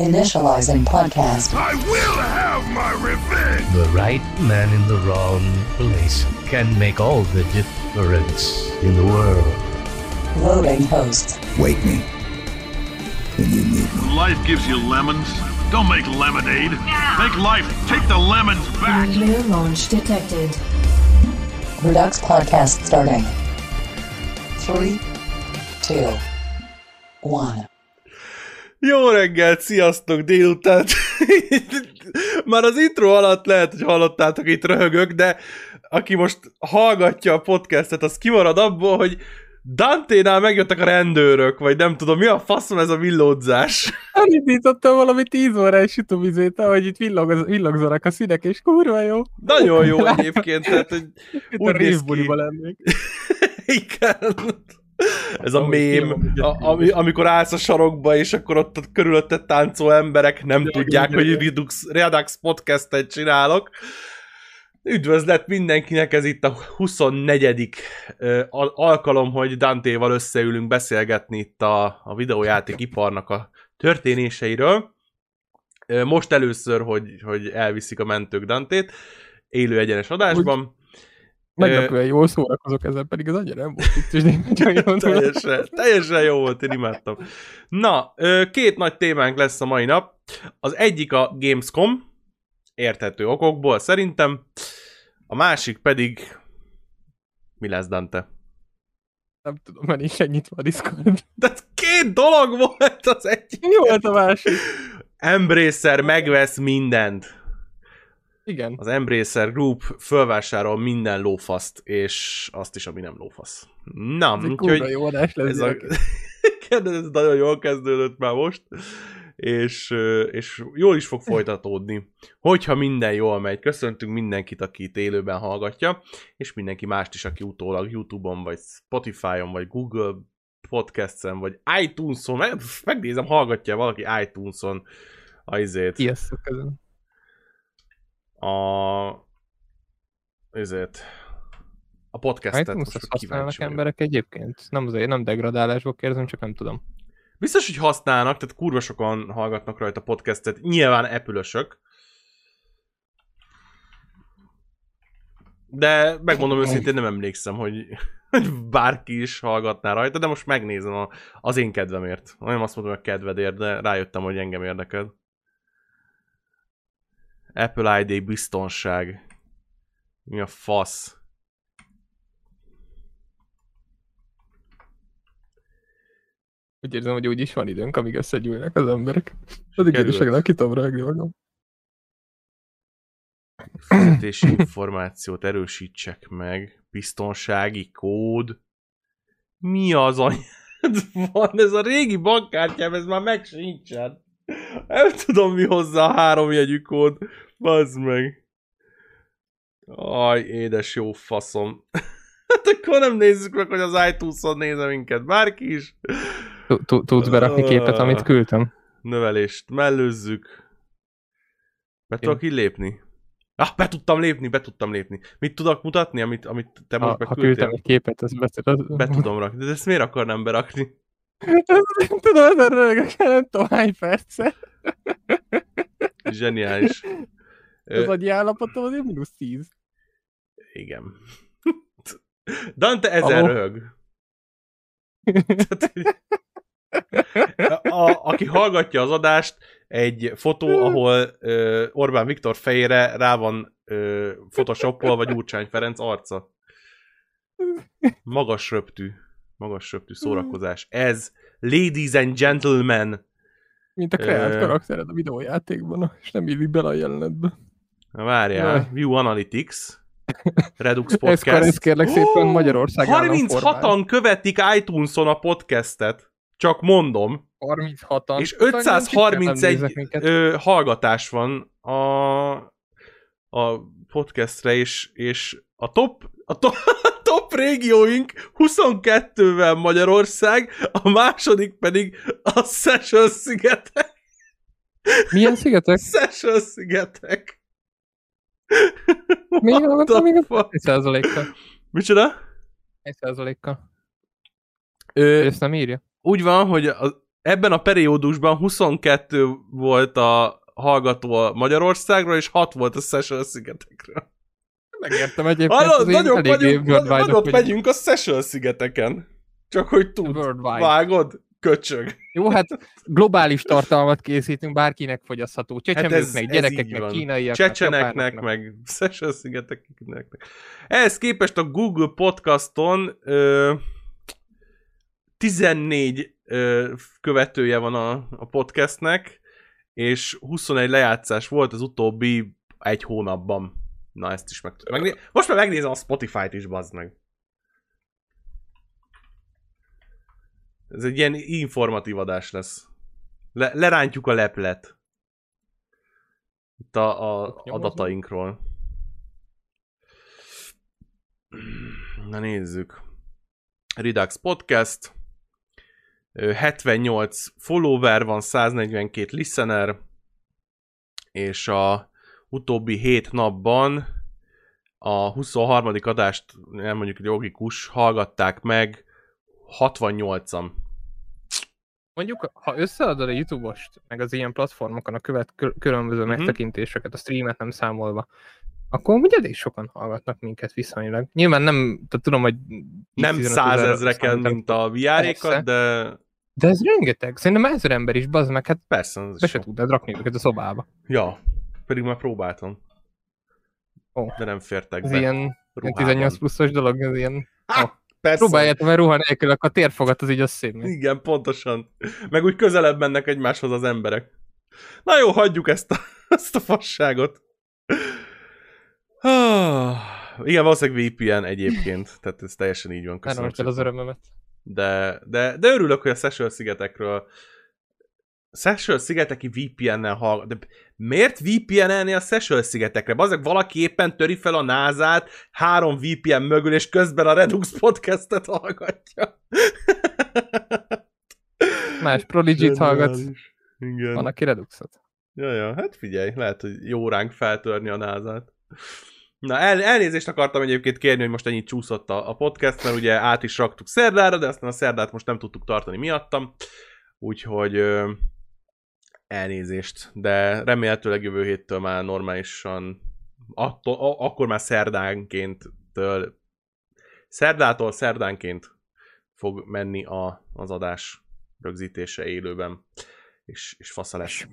Initializing podcast. I will have my revenge! The right man in the wrong place can make all the difference in the world. Loading host. Wake me when you need me. Life gives you lemons. Don't make lemonade. Make life take the lemons back. Nuclear launch detected. Redux podcast starting. Three, two, one. Jó reggelt, sziasztok, délután. Már az intro alatt lehet, hogy hallottátok, itt röhögök, de aki most hallgatja a podcastet, az kimarad abból, hogy Dante-nál megjöttek a rendőrök, vagy nem tudom, mi a faszom ez a villódzás. Elindítottam valami 10 órás sütővizét, ahogy itt villog, villogzanak a színek, és kurva jó. Nagyon jó egyébként, tehát hogy úgy néz ki. lennék. Igen. Ez a mém, a, ami, amikor állsz a sarokba, és akkor ott a körülötted táncoló emberek nem Igen, tudják, hogy. Redux, Redux podcastet csinálok. Üdvözlet mindenkinek, ez itt a 24. ö, al- alkalom, hogy Dantéval összeülünk beszélgetni itt a, a videójáték iparnak a történéseiről. Most először, hogy, hogy elviszik a mentők Dantét, élő egyenes adásban. Meglepően jól szórakozok ezzel, pedig az annyira nem volt itt, és teljesen, teljesen jó volt, én imádtam. Na, két nagy témánk lesz a mai nap. Az egyik a Gamescom, érthető okokból szerintem. A másik pedig... Mi lesz, Dante? Nem tudom, mert nincs ennyit a Discord. De két dolog volt az egyik. Mi volt a másik? Embracer megvesz mindent. Igen. Az Embracer Group fölvásárol minden lófaszt, és azt is, ami nem lófasz. Na, Ez úgyhogy... jó adás lesz. ez, a, ez nagyon jól kezdődött már most, és, és jól is fog folytatódni, hogyha minden jól megy. Köszöntünk mindenkit, aki itt élőben hallgatja, és mindenki mást is, aki utólag YouTube-on, vagy Spotify-on, vagy Google Podcast-en, vagy iTunes-on, meg- megnézem, hallgatja valaki iTunes-on a izét, Sziasztok közön. A ezért a podcastet. iTunes-t most azt használnak vagyok. emberek egyébként? Nem azért, nem degradálásból kérdezem, csak nem tudom. Biztos, hogy használnak, tehát kurva sokan hallgatnak rajta podcastet, nyilván epülösök. De megmondom őszintén, nem emlékszem, hogy, hogy bárki is hallgatná rajta, de most megnézem a, az én kedvemért. Nem azt mondom, hogy a kedvedért, de rájöttem, hogy engem érdekel. Apple ID biztonság. Mi a fasz? Úgy érzem, hogy úgy is van időnk, amíg összegyűlnek az emberek. Addig én is Sikerült. meg ki tudom rögni magam. fizetési információt erősítsek meg, biztonsági kód. Mi az anyád van? Ez a régi bankkártyám, ez már meg sincsen. Nem tudom mi hozzá a három jegyű kód. Bazd meg. Aj, édes jó faszom. Hát akkor nem nézzük meg, hogy az iTunes-on nézze minket bárki is. Tu- tu- Tudsz berakni képet, amit küldtem? Növelést mellőzzük. Be tudok így lépni? Ah, be tudtam lépni, be tudtam lépni. Mit tudok mutatni, amit, amit te most Ha, ha beküldtél? küldtem egy képet, azt be tudod. Be tudom rakni, de ezt miért akarnám berakni? Tudom, ezen rögök, nem tudom hány perce. Zseniális. Az agyi állapotom azért mínusz 10. igen. Dante ezer Aló? röhög. Tehát, a, aki hallgatja az adást, egy fotó, ahol ö, Orbán Viktor fejére rá van ö, photoshopolva Gyurcsány Ferenc arca. Magas röptű. Magas röptű szórakozás. Ez, ladies and gentlemen, Mint a kreált Ö. karaktered a videójátékban, és nem illik bele a jelenetbe. Na várjál, Jaj. View Analytics, Redux Ez, Podcast. ez kérlek szépen Magyarország állam formál. 36-an követik iTunes-on a podcastet. Csak mondom. 36-an. És Utána nem 531 néznek minket. ö, hallgatás van a, a podcastre, és, és a top, a top, top régióink 22-vel Magyarország, a második pedig a Seychelles szigetek. Milyen szigetek? Seychelles szigetek. Még a- még a- fuck? Egy százalékkal. Micsoda? Egy százalékkal. Ö, Ezt nem írja? úgy van, hogy a, ebben a periódusban 22 volt a hallgató a Magyarországról, és 6 volt a Seychelles szigetekről. Megértem egyébként. Hallod, az nagyobb vagyunk, vagyunk. megyünk a Seychelles szigeteken. Csak hogy tud. Vágod? Köcsög. Jó, hát globális tartalmat készítünk, bárkinek fogyasztható. Csecsemőknek, így gyerekeknek, kínaiaknak, Csecseneknek, meg Seychelles szigeteknek. Ehhez képest a Google Podcaston ö, 14 ö, követője van a, a podcastnek, és 21 lejátszás volt az utóbbi egy hónapban. Na, ezt is meg... Megné... Most már megnézem a Spotify-t is, bazd meg. Ez egy ilyen informatív adás lesz. Le, lerántjuk a leplet. Itt a, a adatainkról. Na nézzük. Redux Podcast. Ö, 78 follower van, 142 listener, és a utóbbi 7 napban a 23. adást, nem mondjuk logikus, hallgatták meg 68-an. Mondjuk, ha összeadod a YouTube-ost, meg az ilyen platformokon a követ, kö- különböző Mhm. megtekintéseket, a streamet nem számolva, akkor ugye elég sokan hallgatnak minket viszonylag. Nyilván nem, tehát tudom, hogy 10-15 Nem százezreken, mint a Persze. de De ez rengeteg. Szerintem ezer ember is, bazd meg, hát persze. Be se tudnád rakni őket a szobába. Ja, pedig már próbáltam. Ó. De nem fértek Ez be. ilyen, ilyen ruhában. 18 pluszos dolog, ez ilyen... Persze. Próbáljátok meg ruha nélkül, akkor a térfogat az így összémegy. Igen, pontosan. Meg úgy közelebb mennek egymáshoz az emberek. Na jó, hagyjuk ezt a, ezt a fasságot. Ah, Igen, valószínűleg VPN egyébként, tehát ez teljesen így van. Köszönöm rontad az örömömet. De, de, de örülök, hogy a Seychelles szigetekről Seychelles szigeteki VPN-nel hallgat. De miért VPN-elni a Seychelles szigetekre? Bazeg valaki éppen töri fel a názát három VPN mögül, és közben a Redux podcastet hallgatja. Más Prodigy-t hallgat. Igen. van, aki Reduxot. Ja, ja, hát figyelj, lehet, hogy jó ránk feltörni a názát. Na, el, elnézést akartam egyébként kérni, hogy most ennyit csúszott a, a podcast, mert ugye át is raktuk szerdára, de aztán a szerdát most nem tudtuk tartani miattam, úgyhogy elnézést, de remélhetőleg jövő héttől már normálisan, attól, a, akkor már szerdánként szerdától szerdánként fog menni a, az adás rögzítése élőben, és, és fasza lesz.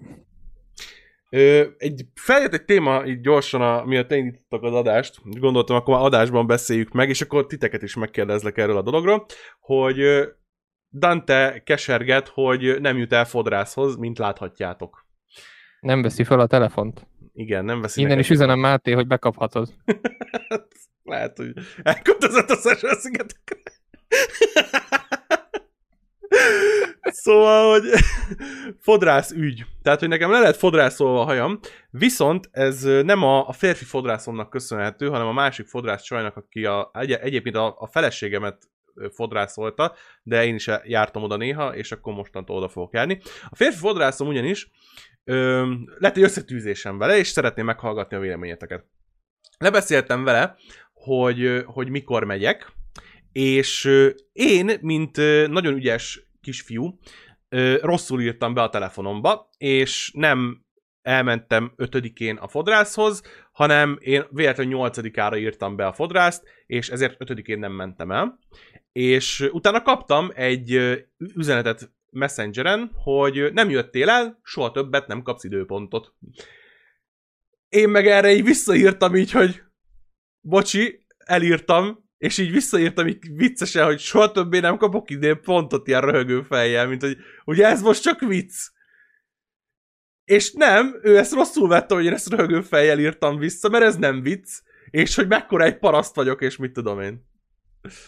Ö, egy, feljött egy téma így gyorsan, a, miatt elindítottak az adást, gondoltam, akkor már adásban beszéljük meg, és akkor titeket is megkérdezlek erről a dologról, hogy Dante keserget, hogy nem jut el fodrászhoz, mint láthatjátok. Nem veszi fel a telefont. Igen, nem veszi Innen is üzenem Máté, hogy bekaphatod. Lehet, hogy elköltözött a Seychelles szigetekre. szóval, hogy fodrász ügy. Tehát, hogy nekem le lehet fodrászolva a hajam, viszont ez nem a, a férfi fodrászomnak köszönhető, hanem a másik fodrász csajnak, aki a, egy, egyébként a, a feleségemet fodrászolta, de én is jártam oda néha, és akkor mostantól oda fogok járni. A férfi fodrászom ugyanis ö, lett egy összetűzésem vele, és szeretném meghallgatni a véleményeteket. Lebeszéltem vele, hogy, hogy mikor megyek, és én, mint nagyon ügyes kisfiú, rosszul írtam be a telefonomba, és nem elmentem ötödikén a fodrászhoz, hanem én véletlenül nyolcadikára írtam be a fodrászt, és ezért ötödikén nem mentem el. És utána kaptam egy üzenetet Messengeren, hogy nem jöttél el, soha többet nem kapsz időpontot. Én meg erre így visszaírtam így, hogy bocsi, elírtam, és így visszaírtam így viccesen, hogy soha többé nem kapok idén pontot ilyen röhögő fejjel, mint hogy ugye ez most csak vicc. És nem, ő ezt rosszul vette, hogy én ezt röhögő fejjel írtam vissza, mert ez nem vicc, és hogy mekkora egy paraszt vagyok, és mit tudom én.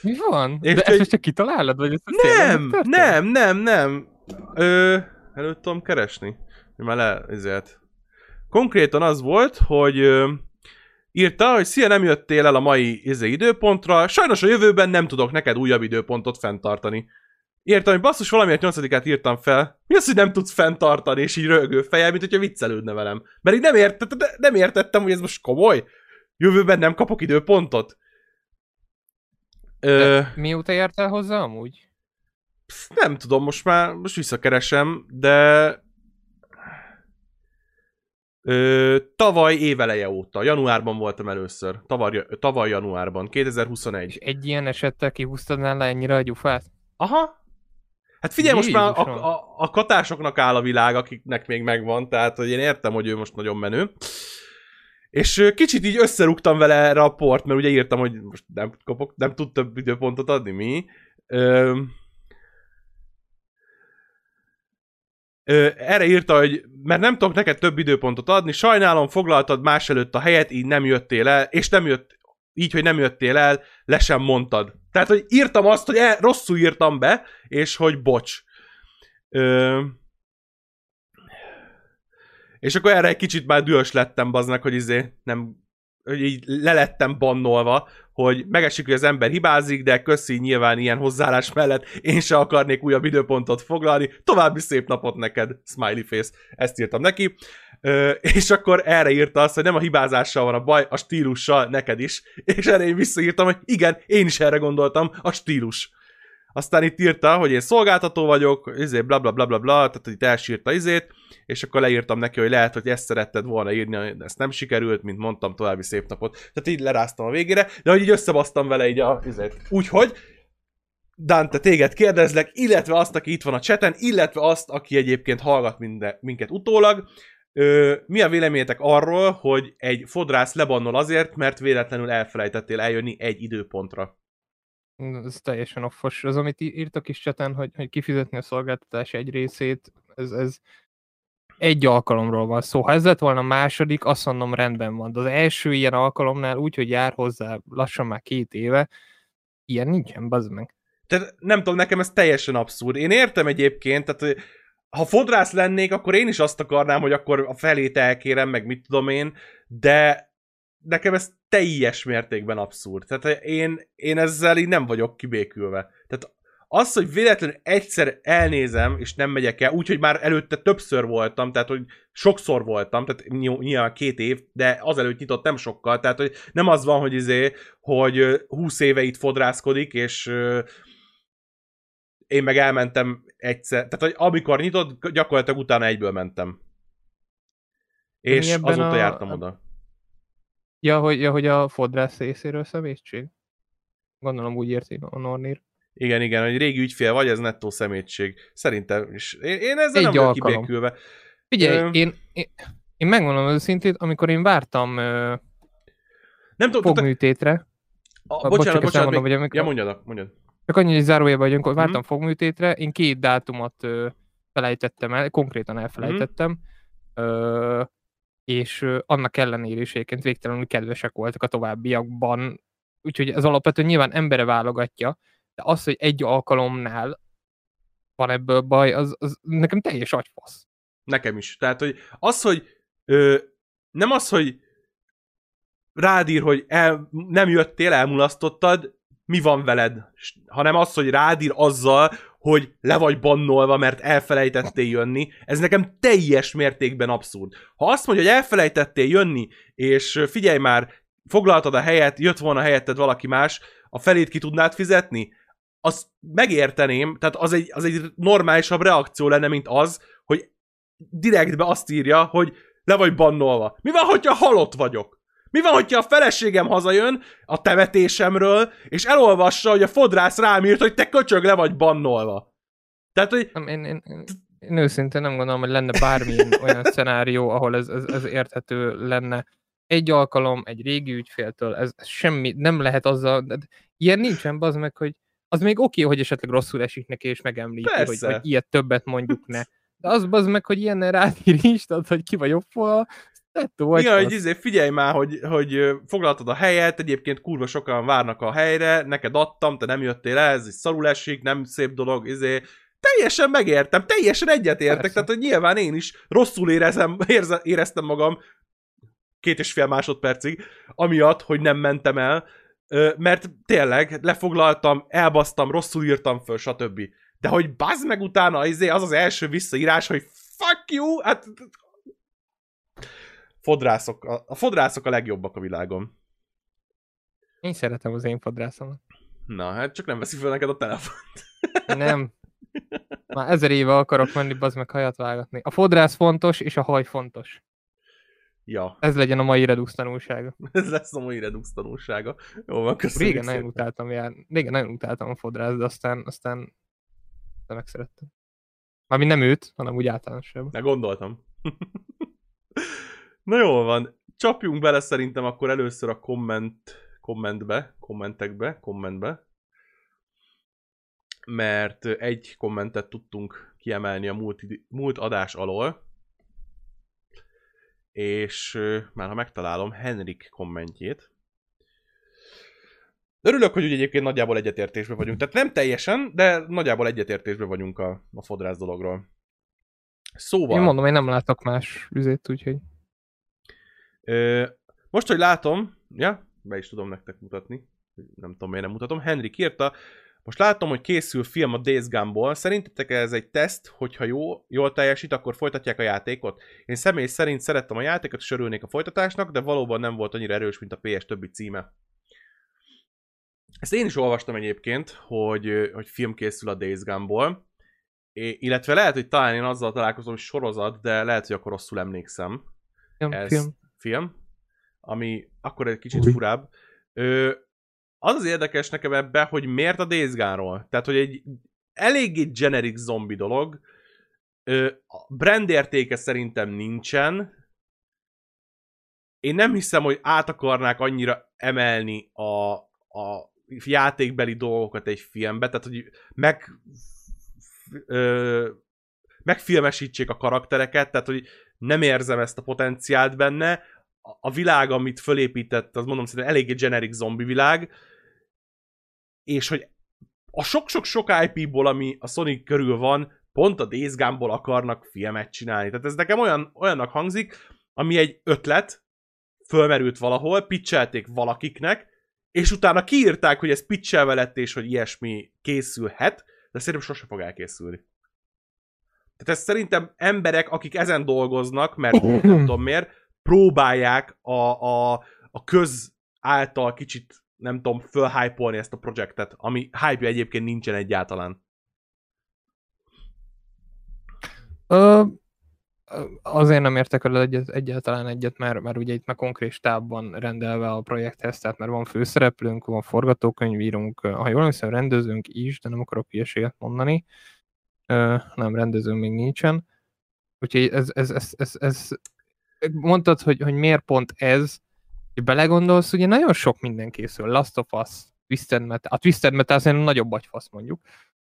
Mi van? És De egy- ezt csak kitalálod? Vagy ez tényleg Nem, nem, nem, nem. Ö, előtt tudom keresni. Már le, ezért. Konkrétan az volt, hogy ö, írta, hogy szia, nem jöttél el a mai izé, időpontra, sajnos a jövőben nem tudok neked újabb időpontot fenntartani. Értem, hogy basszus, valamiért 8 írtam fel. Mi az, hogy nem tudsz fenntartani, és így rögő fejel, mint hogyha viccelődne velem. Mert így nem, értett, nem értettem, hogy ez most komoly. Jövőben nem kapok időpontot. Ö, De mióta jártál hozzá amúgy? Psz, Nem tudom, most már most visszakeresem, de Ö, tavaly éveleje óta, januárban voltam először. Tavaly, tavaly januárban, 2021. És egy ilyen esettel kihúztad nála ennyire a gyufát? Aha. Hát figyelj, most már a, a, a katásoknak áll a világ, akiknek még megvan, tehát hogy én értem, hogy ő most nagyon menő. És kicsit így összerúgtam vele erre a port, mert ugye írtam, hogy most nem kapok, nem tud több időpontot adni, mi? Ö, Ö, erre írta, hogy mert nem tudok neked több időpontot adni, sajnálom, foglaltad más előtt a helyet, így nem jöttél el, és nem jött, így, hogy nem jöttél el, le sem mondtad. Tehát, hogy írtam azt, hogy el, rosszul írtam be, és hogy bocs. Ö, és akkor erre egy kicsit már dühös lettem, baznak, hogy izé nem, hogy így lelettem bannolva, hogy megesik, hogy az ember hibázik, de köszi nyilván ilyen hozzáállás mellett én se akarnék újabb időpontot foglalni. További szép napot neked, smiley face. Ezt írtam neki. Ö, és akkor erre írta azt, hogy nem a hibázással van a baj, a stílussal neked is. És erre én visszaírtam, hogy igen, én is erre gondoltam, a stílus. Aztán itt írta, hogy én szolgáltató vagyok, izé, bla bla bla bla bla, tehát hogy itt elsírta izét, és akkor leírtam neki, hogy lehet, hogy ezt szeretted volna írni, de ezt nem sikerült, mint mondtam, további szép napot. Tehát így leráztam a végére, de hogy így összebasztam vele így a izét. Úgyhogy, Dante, téged kérdezlek, illetve azt, aki itt van a cseten, illetve azt, aki egyébként hallgat minde, minket utólag, Ö, mi a véleményetek arról, hogy egy fodrász lebannol azért, mert véletlenül elfelejtettél eljönni egy időpontra? Ez teljesen offos. Az, amit írtak is cseten, hogy, hogy kifizetni a szolgáltatás egy részét, ez, ez egy alkalomról van szó. Ha ez lett volna a második, azt mondom rendben van. De az első ilyen alkalomnál úgy, hogy jár hozzá lassan már két éve, ilyen nincsen, bazd meg. Tehát nem tudom, nekem ez teljesen abszurd. Én értem egyébként, tehát ha fodrász lennék, akkor én is azt akarnám, hogy akkor a felét elkérem, meg mit tudom én, de nekem ez teljes mértékben abszurd. Tehát én, én ezzel így nem vagyok kibékülve. Tehát az, hogy véletlenül egyszer elnézem, és nem megyek el, úgyhogy már előtte többször voltam, tehát hogy sokszor voltam, tehát ny- nyilván két év, de azelőtt nyitott nem sokkal, tehát hogy nem az van, hogy izé, hogy ö, 20 éve itt fodrászkodik, és én meg elmentem egyszer, tehát hogy amikor nyitott, gyakorlatilag utána egyből mentem. És azóta a- jártam oda. Ja, hogy, ja, hogy a fodrász részéről szemétség? Gondolom úgy érti a Nornir. Igen, igen, hogy régi ügyfél vagy, ez nettó szemétség. Szerintem is. Én, én ezzel Egy nem vagyok kibékülve. Figyelj, Ö- én, én, én megmondom az őszintét, amikor én vártam ö, Nem tudom, fogműtétre, a, bocsánat, bocsánat, elmondom, még, hogy amikor- ja mondjad, mondjad. Csak annyi, hogy zárójelben hogy Mhm. vártam fogműtétre, én két dátumot ö, felejtettem el, konkrétan elfelejtettem, ö, és ö, annak ellenére is egyébként végtelenül kedvesek voltak a továbbiakban, úgyhogy ez alapvetően nyilván embere válogatja, de az, hogy egy alkalomnál van ebből baj, az, az nekem teljes agyfasz. Nekem is. Tehát, hogy az, hogy ö, nem az, hogy rád ír, hogy el, nem jöttél, elmulasztottad, mi van veled, hanem az, hogy rád ír azzal, hogy le vagy bannolva, mert elfelejtettél jönni, ez nekem teljes mértékben abszurd. Ha azt mondja, hogy elfelejtettél jönni, és figyelj már, foglaltad a helyet, jött volna helyetted valaki más, a felét ki tudnád fizetni, azt megérteném, tehát az egy, az egy normálisabb reakció lenne, mint az, hogy direktbe azt írja, hogy le vagy bannolva. Mi van, hogyha halott vagyok? Mi van, hogyha a feleségem hazajön a temetésemről, és elolvassa, hogy a fodrász rám írt, hogy te köcsög le vagy bannolva? Tehát, hogy Nem, én, én, én, én őszintén nem gondolom, hogy lenne bármilyen olyan szenárió, ahol ez, ez, ez érthető lenne. Egy alkalom, egy régi ügyféltől, ez, ez semmi, nem lehet azzal, ilyen nincsen, az meg, hogy az még oké, hogy esetleg rosszul esik neki, és megemlíti, hogy, Persze. hogy ilyet többet mondjuk ne. De az az meg, hogy ilyennel rátír is, tehát, hogy ki vagy jobb tettő vagy. Igen, hogy izé, figyelj már, hogy, hogy foglaltad a helyet, egyébként kurva sokan várnak a helyre, neked adtam, te nem jöttél el, ez is szarul esik, nem szép dolog, izé. Teljesen megértem, teljesen egyetértek, tehát hogy nyilván én is rosszul érezem, érze, éreztem magam két és fél másodpercig, amiatt, hogy nem mentem el, mert tényleg lefoglaltam, elbasztam, rosszul írtam föl, stb. De hogy bazd meg utána, izé, az az első visszaírás, hogy fuck you, hát fodrászok, a, a fodrászok a legjobbak a világon. Én szeretem az én fodrászomat. Na, hát csak nem veszi fel neked a telefon. Nem. Már ezer éve akarok menni, bazd meg hajat vágatni. A fodrász fontos, és a haj fontos. Ja, Ez legyen a mai Redux tanulsága. ez lesz a mai Redux tanulsága. Jó van, köszönjük Régen nagyon utáltam járni. Régen nagyon utáltam a fodrász, de aztán, aztán de megszerettem. Mármint nem őt, hanem úgy általánosabban. Ne gondoltam. Na jól van, csapjunk bele szerintem akkor először a komment, kommentbe, kommentekbe, kommentbe. Mert egy kommentet tudtunk kiemelni a múlt, múlt adás alól. És már ha megtalálom Henrik kommentjét. Örülök, hogy úgy egyébként nagyjából egyetértésben vagyunk. Tehát nem teljesen, de nagyjából egyetértésben vagyunk a, a fodrász dologról. Szóval... Én mondom, én nem látok más üzét, úgyhogy most, hogy látom, ja, be is tudom nektek mutatni, nem tudom, miért nem mutatom, Henrik írta, most látom, hogy készül film a Days Gone-ból. Szerintetek ez egy teszt, hogyha jó, jól teljesít, akkor folytatják a játékot? Én személy szerint szerettem a játékot, és örülnék a folytatásnak, de valóban nem volt annyira erős, mint a PS többi címe. Ezt én is olvastam egyébként, hogy, hogy film készül a Days Gone-ból, illetve lehet, hogy talán én azzal találkozom, hogy sorozat, de lehet, hogy akkor rosszul emlékszem film, ez film. Film, ami akkor egy kicsit Új. furább. Ö, az az érdekes nekem ebben, hogy miért a Days Gone-ról. Tehát, hogy egy eléggé generic zombi dolog. Ö, a brand értéke szerintem nincsen. Én nem hiszem, hogy át akarnák annyira emelni a, a játékbeli dolgokat egy filmbe, tehát, hogy meg ö, megfilmesítsék a karaktereket, tehát, hogy nem érzem ezt a potenciált benne. A- világ, amit fölépített, az mondom szerintem eléggé generic zombi világ, és hogy a sok-sok-sok IP-ból, ami a Sonic körül van, pont a Days Gone-ból akarnak filmet csinálni. Tehát ez nekem olyan, olyannak hangzik, ami egy ötlet, fölmerült valahol, pitchelték valakiknek, és utána kiírták, hogy ez pitchelve lett, és hogy ilyesmi készülhet, de szerintem sose fog elkészülni. Tehát ez szerintem emberek, akik ezen dolgoznak, mert nem tudom miért, próbálják a, a, a köz által kicsit, nem tudom, fölhypolni ezt a projektet, ami hype egyébként nincsen egyáltalán. Ö, azért nem értek el egyet, egyáltalán egyet, mert, mert ugye itt már konkrét stábban rendelve a projekthez, tehát mert van főszereplőnk, van forgatókönyvírunk, ha jól hiszem, rendezőnk is, de nem akarok hülyeséget mondani. Ö, nem, rendezőnk még nincsen. Úgyhogy ez, ez, ez, ez, ez mondtad, hogy, hogy miért pont ez, hogy belegondolsz, ugye nagyon sok minden készül. Last of Us, Twisted Metal, a Twisted Metal szerintem nagyobb agyfasz mondjuk.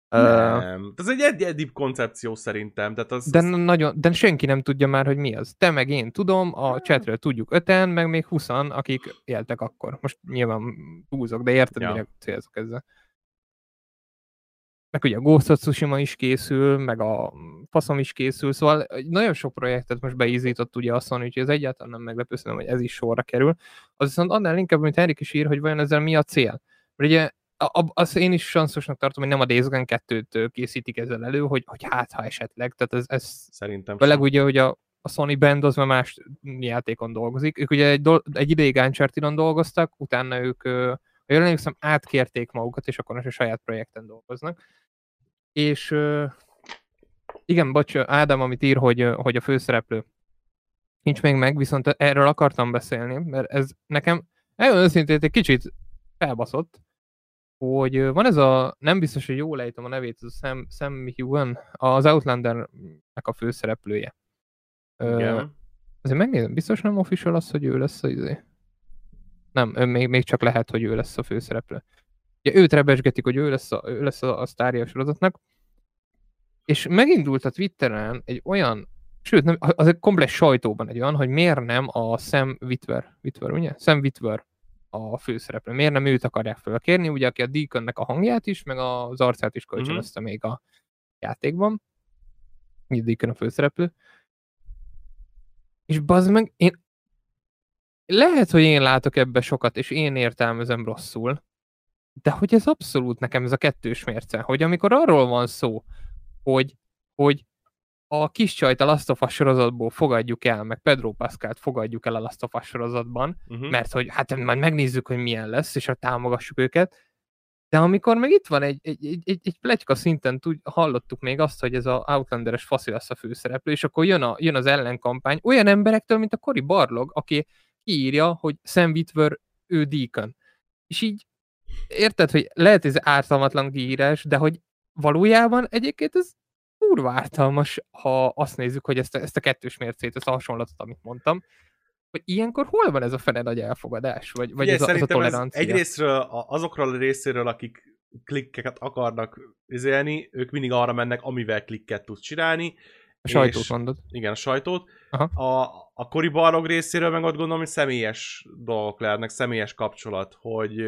Nem. Ez egy egy egyéb koncepció szerintem. Tehát az, de, az, nagyon, de senki nem tudja már, hogy mi az. Te meg én tudom, a chatről tudjuk öten, meg még huszan, akik éltek akkor. Most nyilván túlzok, de érted, ja. mire célzok ezzel. Meg ugye a Ghost of Tsushima is készül, meg a faszom is készül, szóval nagyon sok projektet most beízított ugye a Sony, úgyhogy ez egyáltalán nem meglepő, szerintem, hogy ez is sorra kerül. Az viszont annál inkább, mint Henrik is ír, hogy vajon ezzel mi a cél. Mert ugye a- a- azt én is sanszosnak tartom, hogy nem a Days Gone 2-t készítik ezzel elő, hogy, hogy hát ha esetleg, tehát ez, ez szerintem Főleg ugye, hogy a, a Sony Band az már más játékon dolgozik. Ők ugye egy, dol- egy ideig uncharted dolgoztak, utána ők, ha jól emlékszem, átkérték magukat, és akkor most a saját projekten dolgoznak. És ö, igen, bocs, Ádám, amit ír, hogy, ö, hogy a főszereplő nincs még meg, viszont erről akartam beszélni, mert ez nekem nagyon őszintén egy kicsit felbaszott, hogy ö, van ez a, nem biztos, hogy jól ejtem a nevét, ez a Sam, Sam Heughan, az Outlandernek a főszereplője. Ö, Igen. Azért megnézem, biztos nem official az, hogy ő lesz az izé. Nem, ő még, még csak lehet, hogy ő lesz a főszereplő. Ugye őt rebesgetik, hogy ő lesz a, ő lesz a, a sztárja a sorozatnak, és megindult a Twitteren egy olyan, sőt, nem, az egy komplet sajtóban egy olyan, hogy miért nem a Sam Witwer, Witwer ugye? Sam Witwer a főszereplő. Miért nem őt akarják felkérni, ugye, aki a Deaconnek a hangját is, meg az arcát is kölcsönözte még a játékban. Így Deacon a főszereplő. És bazd meg, én lehet, hogy én látok ebbe sokat, és én értelmezem rosszul, de hogy ez abszolút nekem ez a kettős mérce, hogy amikor arról van szó, hogy, hogy a kis csajt a Last of Us sorozatból fogadjuk el, meg Pedro Pascalt fogadjuk el a Last of Us sorozatban, Uh-huh. mert hogy hát majd megnézzük, hogy milyen lesz, és ha támogassuk őket, De amikor meg itt van egy, egy, egy, egy, egy pletyka szinten tud, hallottuk még azt, hogy ez a Outlanderes faszi lesz a főszereplő, és akkor jön, a, jön az ellenkampány olyan emberektől, mint a Cory Barlog, aki kiírja, hogy Sam Witwer ő Deacon. És így érted, hogy lehet ez ártalmatlan kiírás, de hogy valójában egyébként ez kurva ártalmas, ha azt nézzük, hogy ezt a, ezt a kettős mércét, ezt a hasonlatot, amit mondtam, hogy ilyenkor hol van ez a fene nagy elfogadás, vagy, vagy Ugye, ez, a, ez a tolerancia? egyrésztről a- azokról a részéről, akik klikkeket akarnak izélni, ők mindig arra mennek, amivel klikket tudsz csinálni. a sajtót és- mondod. Igen, a sajtót. Aha. A, a Cory Barlog részéről meg ott gondolom, hogy személyes dolgok lehetnek, személyes kapcsolat, hogy,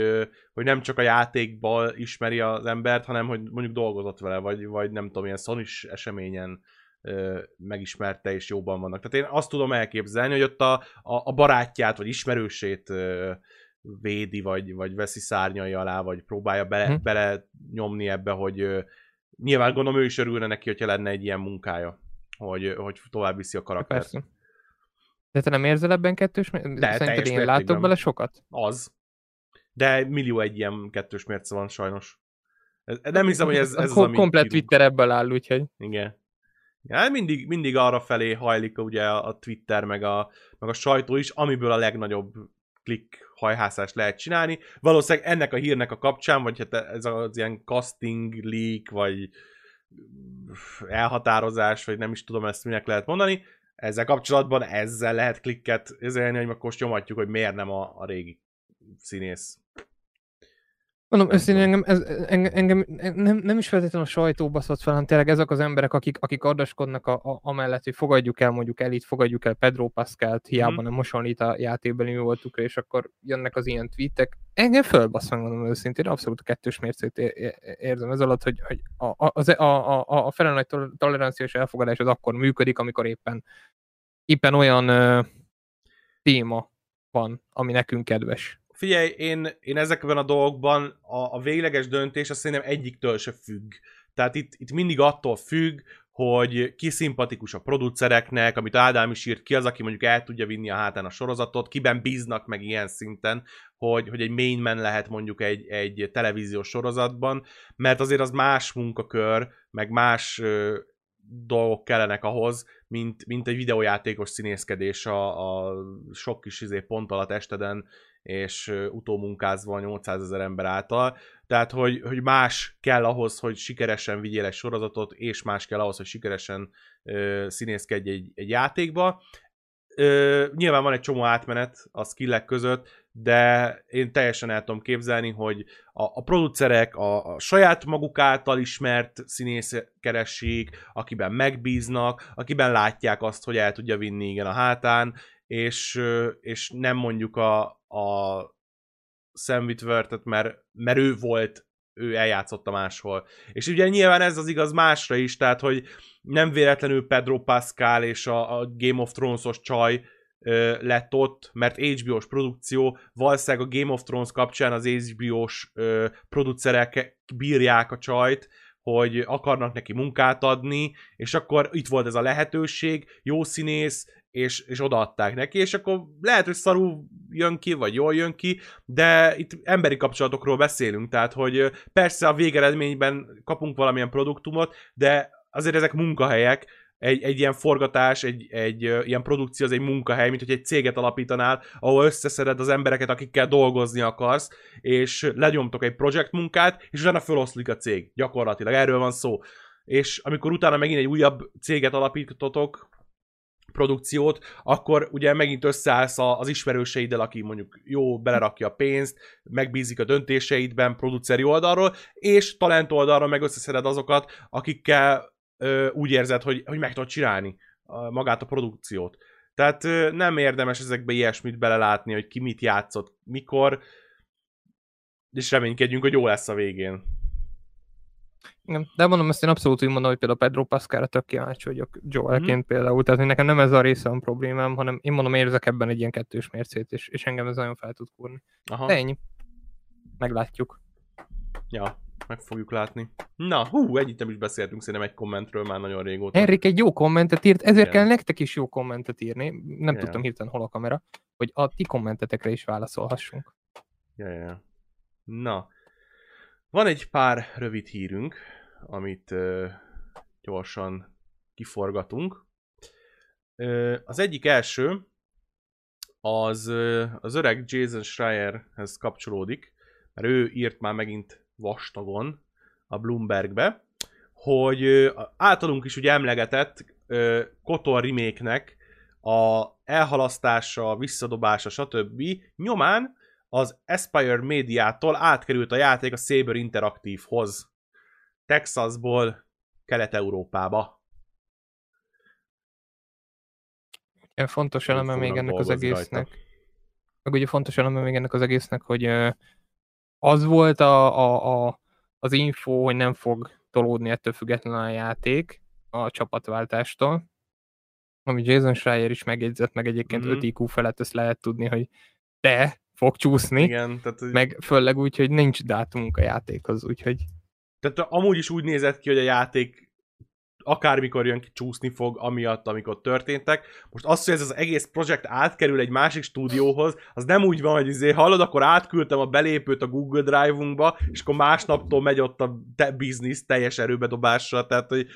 hogy nem csak a játékból ismeri az embert, hanem hogy mondjuk dolgozott vele, vagy, vagy nem tudom, ilyen sony eseményen megismerte és jóban vannak. Tehát én azt tudom elképzelni, hogy ott a, a, a barátját, vagy ismerősét védi, vagy, vagy veszi szárnyai alá, vagy próbálja bele, Hm. bele nyomni ebbe, hogy nyilván gondolom ő is örülne neki, hogyha lenne egy ilyen munkája, hogy, hogy tovább viszi a karaktert. Persze. De te nem érzel ebben kettős mércét? Szerinted én látok bele sokat? Az. De millió egy ilyen kettős mérce van sajnos. Ez- Nem hiszem, hogy ez, A ez az, kom- ami komplet kirúg. Twitter ebből áll, úgyhogy Igen. Ja, mindig, mindig arra felé hajlik ugye a Twitter, meg a, meg a sajtó is, amiből a legnagyobb klik hajhászást lehet csinálni. Valószínűleg ennek a hírnek a kapcsán, vagy hát ez az ilyen casting leak, vagy elhatározás, vagy nem is tudom ezt minek lehet mondani, ezzel kapcsolatban ezzel lehet klikket ezzelni, hogy akkor most nyomatjuk, hogy miért nem a, a régi színész. Mondom, őszintén engem, ez, engem, engem nem, nem is feltétlenül a sajtó baszott fel, hanem tényleg ezek az emberek, akik, akik ardaskodnak a, a, amellett, hogy fogadjuk el mondjuk Elit, fogadjuk el Pedro Pascalt, hiába Mhm. nem hasonlít a játékbeli mi voltukra, és akkor jönnek az ilyen tweetek. Engem fölbasz, megmondom őszintén, abszolút a kettős mércét é- érzem ez alatt, hogy, hogy a, a, az, a, a, a fele nagy tol- tolerancia és elfogadás az akkor működik, amikor éppen, éppen olyan ö, téma van, ami nekünk kedves. Figyelj, én, én ezekben a dolgokban a, a végleges döntés azt szerintem egyiktől se függ. Tehát itt, itt mindig attól függ, hogy ki szimpatikus a producereknek, amit Ádám is írt, ki az, aki mondjuk el tudja vinni a hátán a sorozatot, kiben bíznak meg ilyen szinten, hogy, hogy egy main man lehet mondjuk egy, egy televíziós sorozatban, mert azért az más munkakör, meg más ö, dolgok kellenek ahhoz, mint, mint egy videójátékos színészkedés a, a sok kis izé pont alatt esteden, és utómunkázva a 800 ezer ember által. Tehát, hogy, hogy más kell ahhoz, hogy sikeresen vigyél egy sorozatot, és más kell ahhoz, hogy sikeresen ö, színészkedj egy, egy játékba. Ö, nyilván van egy csomó átmenet a skillek között, de én teljesen el tudom képzelni, hogy a, a producerek a, a saját maguk által ismert színész keresik, akiben megbíznak, akiben látják azt, hogy el tudja vinni igen a hátán, és, és nem mondjuk a, a Sam mert, mert ő volt, ő eljátszotta máshol. És ugye nyilván ez az igaz másra is, tehát hogy nem véletlenül Pedro Pascal és a, a Game of Thrones-os csaj ö, lett ott, mert HBO-s produkció, valószínűleg a Game of Thrones kapcsán az HBO-s ö, producerek bírják a csajt, hogy akarnak neki munkát adni, és akkor itt volt ez a lehetőség, jó színész, és, és odaadták neki, és akkor lehet, hogy szarul jön ki, vagy jól jön ki, de itt emberi kapcsolatokról beszélünk, tehát hogy persze a végeredményben kapunk valamilyen produktumot, de azért ezek munkahelyek, egy, egy ilyen forgatás, egy, egy ilyen produkció az egy munkahely, mint hogy egy céget alapítanál, ahol összeszeded az embereket, akikkel dolgozni akarsz, és legyomtok egy projekt munkát, és utána feloszlik a cég. Gyakorlatilag erről van szó. És amikor utána megint egy újabb céget alapítotok, produkciót, akkor ugye megint összeállsz az ismerőseiddel, aki mondjuk jó, belerakja a pénzt, megbízik a döntéseidben produceri oldalról, és talent oldalról meg összeszeded azokat, akikkel ö, úgy érzed, hogy, hogy meg tudod csinálni magát a produkciót. Tehát ö, nem érdemes ezekbe ilyesmit belelátni, hogy ki mit játszott, mikor, és reménykedjünk, hogy jó lesz a végén. Igen, de mondom, ezt én abszolút úgy mondom, hogy például Pedro Pascalra tök kíváncsi vagyok Joelként Mhm. például, tehát nekem nem ez a része a problémám, hanem én mondom, érzek ebben egy ilyen kettős mércét, és, és engem ez nagyon fel tud kúrni. Aha. De ennyi. Meglátjuk. Ja, meg fogjuk látni. Na, hú, együtt nem is beszéltünk szerintem egy kommentről már nagyon régóta. Henrik egy jó kommentet írt, ezért Igen. kell nektek is jó kommentet írni. Nem Igen. tudtam hirtelen hol a kamera, hogy a ti kommentetekre is válaszolhassunk. Ja, ja. Na. Van egy pár rövid hírünk, amit gyorsan kiforgatunk. Az egyik első, az az öreg Jason Schreierhez kapcsolódik, mert ő írt már megint vastagon a Bloombergbe, hogy általunk is ugye emlegetett Kotor remake a elhalasztása, visszadobása, stb. nyomán az Aspire médiától átkerült a játék a Saber Interactive-hoz. Texasból Kelet-Európába. Ilyen fontos eleme még ennek az egésznek. rajta. Meg ugye fontos eleme még ennek az egésznek, hogy az volt a, a, a, az info, hogy nem fog tolódni ettől függetlenül a játék a csapatváltástól. Ami Jason Schreier is megjegyzett, meg egyébként Mhm. 5 IQ felett ezt lehet tudni, hogy de fog csúszni, Igen, tehát, hogy- meg főleg úgy, hogy nincs dátumunk a játékhoz, úgyhogy tehát amúgy is úgy nézett ki, hogy a játék akármikor jön ki, csúszni fog, amiatt, amikor történtek. Most az, hogy ez az egész projekt átkerül egy másik stúdióhoz, az nem úgy van, hogy izé, hallod, akkor átküldtem a belépőt a Google Drive-unkba, és akkor másnaptól megy ott a te- biznisz teljes erőbedobásra, tehát, hogy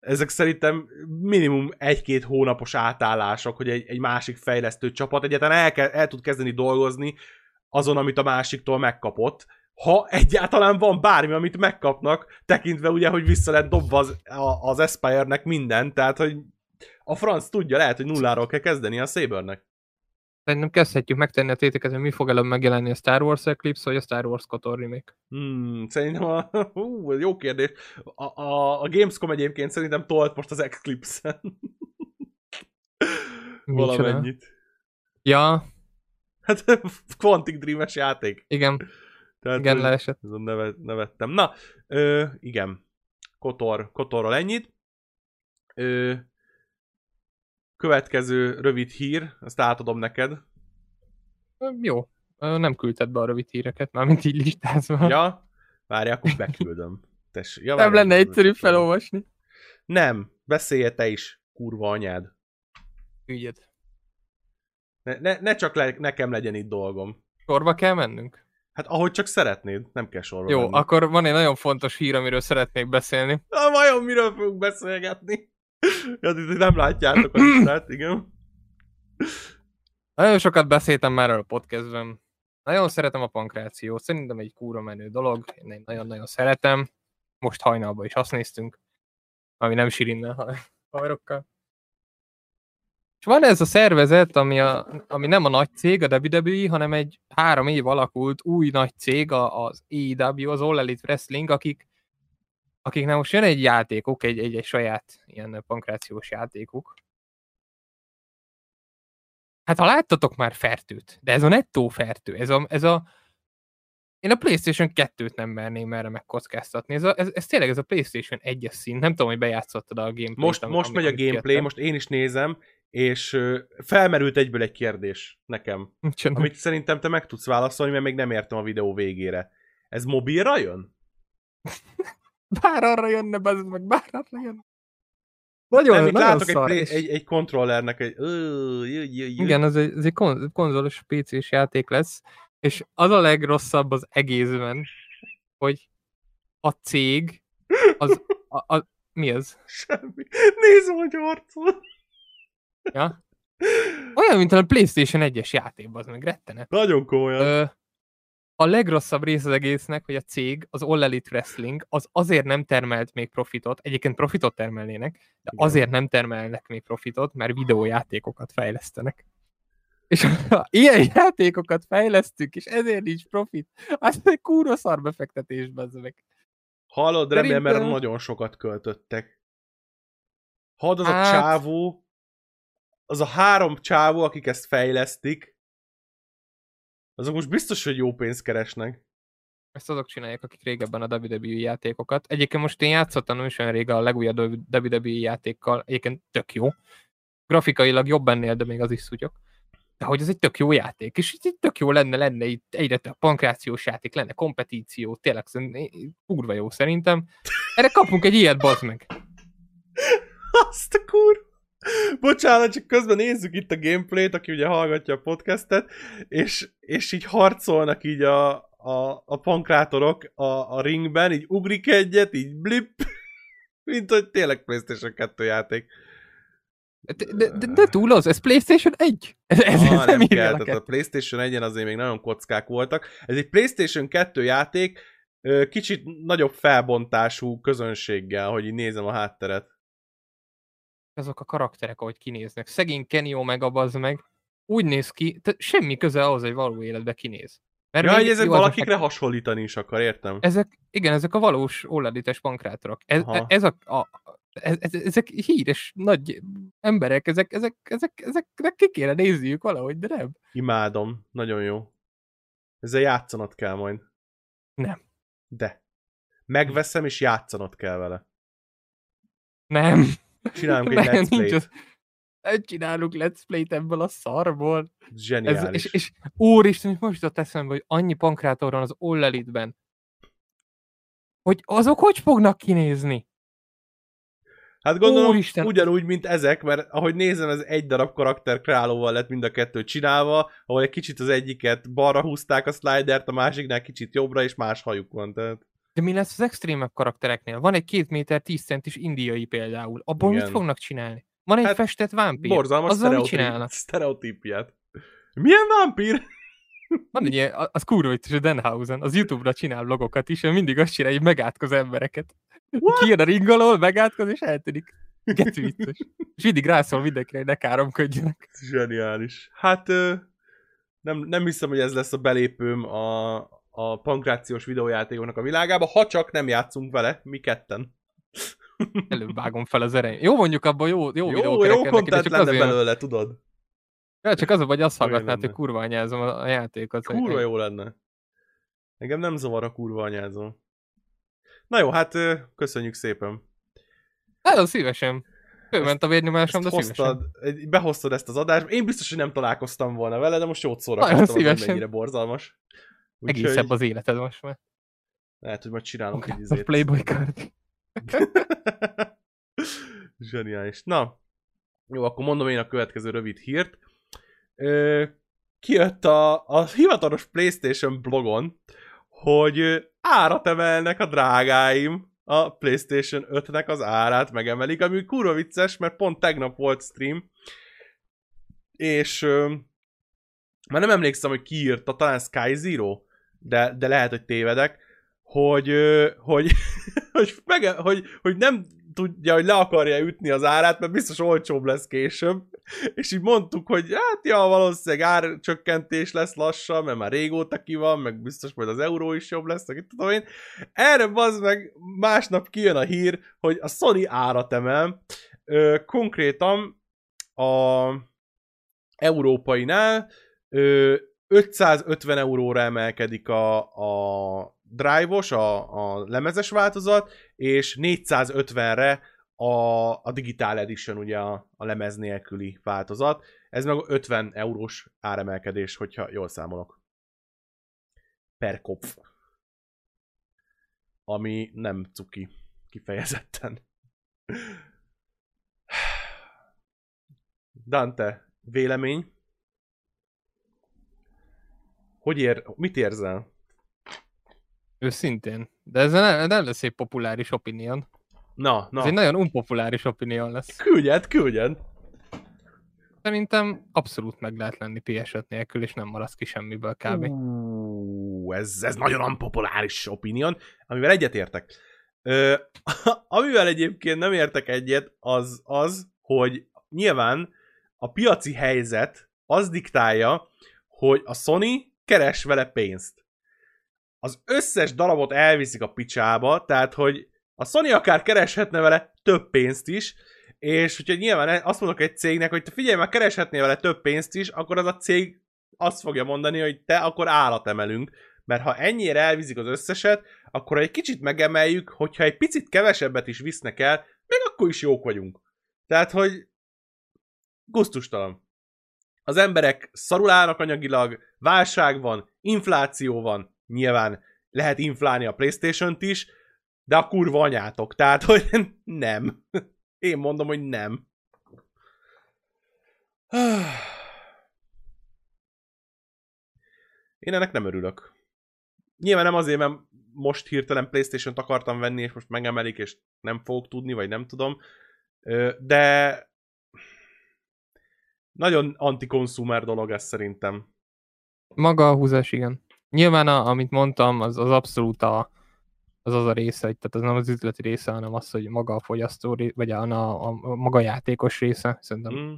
ezek szerintem minimum egy-két hónapos átállások, hogy egy, egy másik fejlesztő csapat egyáltalán el, el tud kezdeni dolgozni azon, amit a másiktól megkapott, ha egyáltalán van bármi, amit megkapnak, tekintve ugye, hogy vissza lett dobva az, a- az Aspire-nek minden, tehát, hogy a franc tudja, lehet, hogy nulláról kell kezdeni a Sabernek. szerintem kezdhetjük megtenni a téteket, hogy mi fog előbb megjelenni a Star Wars Eclipse, vagy a Star Wars Kotor remake. Hmm, szerintem a, hú, jó kérdés. A, a, a Gamescom egyébként szerintem tolt most az Eclipse-en. Valamennyit. Ja, Hát Quantic Dream-es játék. igen, Tehát, igen, leesett. Azon neve, nevettem. Na, ö, igen. Kotor, Kotorral ennyit. Ö, következő rövid hír, azt átadom neked. Jó, nem küldted be a rövid híreket, mármint így listázva. Ja? Várj, akkor beküldöm. Tess, ja, nem lenne egyszerű felolvasni. Nem, beszélje te is, kurva anyád. Ügyed. Ne, ne, ne csak le, nekem legyen itt dolgom. Sorba kell mennünk? Hát ahogy csak szeretnéd, nem kell sorba Jó, menni. akkor van egy nagyon fontos hír, amiről szeretnék beszélni. Na, vajon miről fogunk beszélgetni? Ja, nem látjátok a listát, igen. Nagyon sokat beszéltem már a podcastben. Nagyon szeretem a pankrációt, szerintem egy kúra menő dolog, én nagyon-nagyon szeretem. Most hajnalban is azt néztünk, ami nem sirinnel, hanem haverokkal. És van ez a szervezet, ami, a, ami nem a nagy cég, a WWE, hanem egy három év alakult új nagy cég, az AEW, az All Elite Wrestling, akik, akiknek most jön egy játékuk, egy, egy, egy saját ilyen pankrációs játékuk. Hát ha láttatok már fertőt, de ez a nettó fertő, ez a, ez a én a PlayStation 2-t nem merném erre megkockáztatni. Ez, a, ez, ez tényleg ez a PlayStation 1-es szín. Nem tudom, hogy bejátszottad a gameplayt. Most, most megy a gameplay, most én is nézem, és felmerült egyből egy kérdés nekem, Micsoda? amit szerintem te meg tudsz válaszolni, mert még nem értem a videó végére. Ez mobilra jön? Bár arra jönne, bazd meg, bár arra jönne. Nagyon, Nem, nagyon látok egy, szar, play, és- egy, egy kontrollernek egy... Igen, ez egy, ez egy kon- konzolos PC-s játék lesz, és az a legrosszabb az egészben, hogy a cég, az, a, a, mi az? Semmi. Nézd, hogy harcol. Ja? Olyan, mint a PlayStation 1-es játékban, az meg rettenet. Nagyon komolyan. Ö, a legrosszabb rész az egésznek, hogy a cég, az All Elite Wrestling, az azért nem termelt még profitot, egyébként profitot termelnének, de Igen. azért nem termelnek még profitot, mert videójátékokat fejlesztenek. És ha ilyen játékokat fejlesztünk, és ezért nincs profit, az egy kúra szar befektetés, bazd meg. Hallod, remélem, mert nagyon sokat költöttek. Hallod, az a Hát- csávó, az a három csávó, akik ezt fejlesztik, azok most biztos, hogy jó pénzt keresnek. Ezt azok csinálják, akik régebben a WWE játékokat. Egyébként most én játszottam nem is olyan rég a legújabb WWE játékkal, egyébként tök jó. Grafikailag jobb ennél, de még az is szutyok. De hogy ez egy tök jó játék, és itt tök jó lenne, lenne itt egyre több pankrációs játék, lenne kompetíció, tényleg kurva jó szerintem. Erre kapunk egy ilyet, bazd meg. Azt a kur... Bocsánat, csak közben nézzük itt a gameplayt, aki ugye hallgatja a podcastet, és, és így harcolnak így a, a, a pankrátorok a, a ringben, így ugrik egyet, így blip, mint hogy tényleg PlayStation 2 játék. De, de, de, de túl az, ez PlayStation 1. Ez, ez ah, nem, nem kell, tehát a PlayStation 1-en azért még nagyon kockák voltak. Ez egy PlayStation 2 játék, kicsit nagyobb felbontású közönséggel, hogy így nézem a hátteret. Azok a karakterek, ahogy kinéznek. Szegény Kenny Omega bazd meg, úgy néz ki, tehát semmi köze ahhoz, hogy való életben kinéz. Mert Ja, hogy ezek valakikre most- hasonlítani is akar, értem? Ezek, igen, ezek a valós OLED-es pankrátorok. Ez, Aha. ez a, a ez, ez, ezek híres nagy emberek, ezek, ezek, ezek, ezeknek ki kéne nézniük valahogy, de nem. Imádom, nagyon jó. Ezzel játszanod kell majd. Nem. De. Megveszem, és játszanod kell vele. Nem. Csinálunk egy let's nincs play az. Csinálunk let's play-t ebből a szarból. Ez, Zseniális. és, és úristen, most jutott eszembe, hogy annyi pankrátor van az OLED-ben, hogy azok hogy fognak kinézni? Hát gondolom, Úristen. ugyanúgy, mint ezek, mert ahogy nézem, ez egy darab karakter kreálóval lett mind a kettő csinálva, ahol egy kicsit az egyiket balra húzták a slidert, a másiknál kicsit jobbra, és más hajuk van. Tehát De mi lesz az extrémebb karaktereknél? Van egy két méter 10 centis indiai például. Abból mit Igen. fognak csinálni? Van egy Hát, festett vámpír. borzalmas Azzal mit csinálnak? sztereotípiát. Milyen vámpír? Van egy ilyen, az kurva vicces, a Denhausen, az Youtube-ra csinál vlogokat is, és mindig azt csinálja, hogy megátkoz embereket. Kijön a ring alól, megátkoz, és eltűnik. Geci vicces. És mindig rászól mindenkire, hogy ne káromkodjanak. Zseniális. Hát nem, nem hiszem, hogy ez lesz a belépőm a, a pankrációs videójátékoknak a világába, ha csak nem játszunk vele, mi ketten. Előbb vágom fel az erején. Jó, mondjuk abban jó, jó, Jó, jó csak lenne azért, belőle, tudod? ja, csak az, hogy azt hallgatnád, hogy kurva anyázom a, játékot. Kurva jó lenne. Engem nem zavar a kurva anyázó. Na jó, hát köszönjük szépen. Nagyon szívesen. Fölment a vérnyomásom, de szívesen. hoztad, egy- behoztad ezt az adást. Én biztos, hogy nem találkoztam volna vele, de most jót szórakoztam, hogy szívesen. mennyire borzalmas. Egészebb az életed most már. Lehet, hogy majd csinálunk egy A izét. Playboy card. Zseniális. Na, jó, akkor mondom én a következő rövid hírt. Ö, kijött a, a hivatalos PlayStation blogon, hogy árat emelnek a drágáim, a PlayStation 5-nek az árát megemelik, ami kurva vicces, mert pont tegnap volt stream, és ö, már nem emlékszem, hogy ki írta, talán Sky Zero, de, de lehet, hogy tévedek, hogy, hogy, hogy, mege, hogy, hogy nem tudja, hogy le akarja ütni az árát, mert biztos olcsóbb lesz később. És így mondtuk, hogy hát ja, valószínűleg árcsökkentés lesz lassan, mert már régóta ki van, meg biztos majd az euró is jobb lesz, meg tudom én. Erre bazd meg másnap kijön a hír, hogy a Sony árat emel. Ö, konkrétan a európainál ö, 550 euróra emelkedik a, a drive-os, a, a lemezes változat, és 450-re a, a Digital Edition, ugye a, a lemez nélküli változat. Ez meg 50 eurós áremelkedés, hogyha jól számolok. Per kopf. Ami nem cuki, kifejezetten. Dante, vélemény? Hogy ér, mit érzel? Őszintén. De ez nem, nem lesz egy populáris opinion. Na, Ez egy na, nagyon unpopuláris opinion lesz. küldjed, küldjed. Szerintem abszolút meg lehet lenni PS5 nélkül, és nem maradsz ki semmiből kb. Ú, ez, ez nagyon unpopuláris opinion, amivel egyetértek. Ö, amivel egyébként nem értek egyet, az az, hogy nyilván a piaci helyzet az diktálja, hogy a Sony keres vele pénzt. Az összes darabot elviszik a picsába, tehát hogy a Sony akár kereshetne vele több pénzt is, és hogyha nyilván azt mondok egy cégnek, hogy te figyelj, már kereshetnél vele több pénzt is, akkor az a cég azt fogja mondani, hogy te akkor állat emelünk, mert ha ennyire elviszik az összeset, akkor egy kicsit megemeljük, hogyha egy picit kevesebbet is visznek el, még akkor is jók vagyunk. Tehát, hogy gusztustalan. Az emberek szarul állnak anyagilag, válság van, infláció van, nyilván lehet inflálni a Playstation-t is, de a kurva anyátok, tehát, hogy nem. Én mondom, hogy nem. Én ennek nem örülök. nyilván nem azért, mert most hirtelen Playstation-t akartam venni, és most megemelik, és nem fogok tudni, vagy nem tudom, de nagyon anti-consumer dolog ez szerintem. Maga a húzás, igen. Nyilván, a, amit mondtam, az, az abszolút a, az az a része, tehát az nem az üzleti része, hanem az, hogy maga a fogyasztó, vagy a, a, a, a maga a játékos része, szerintem. Mm.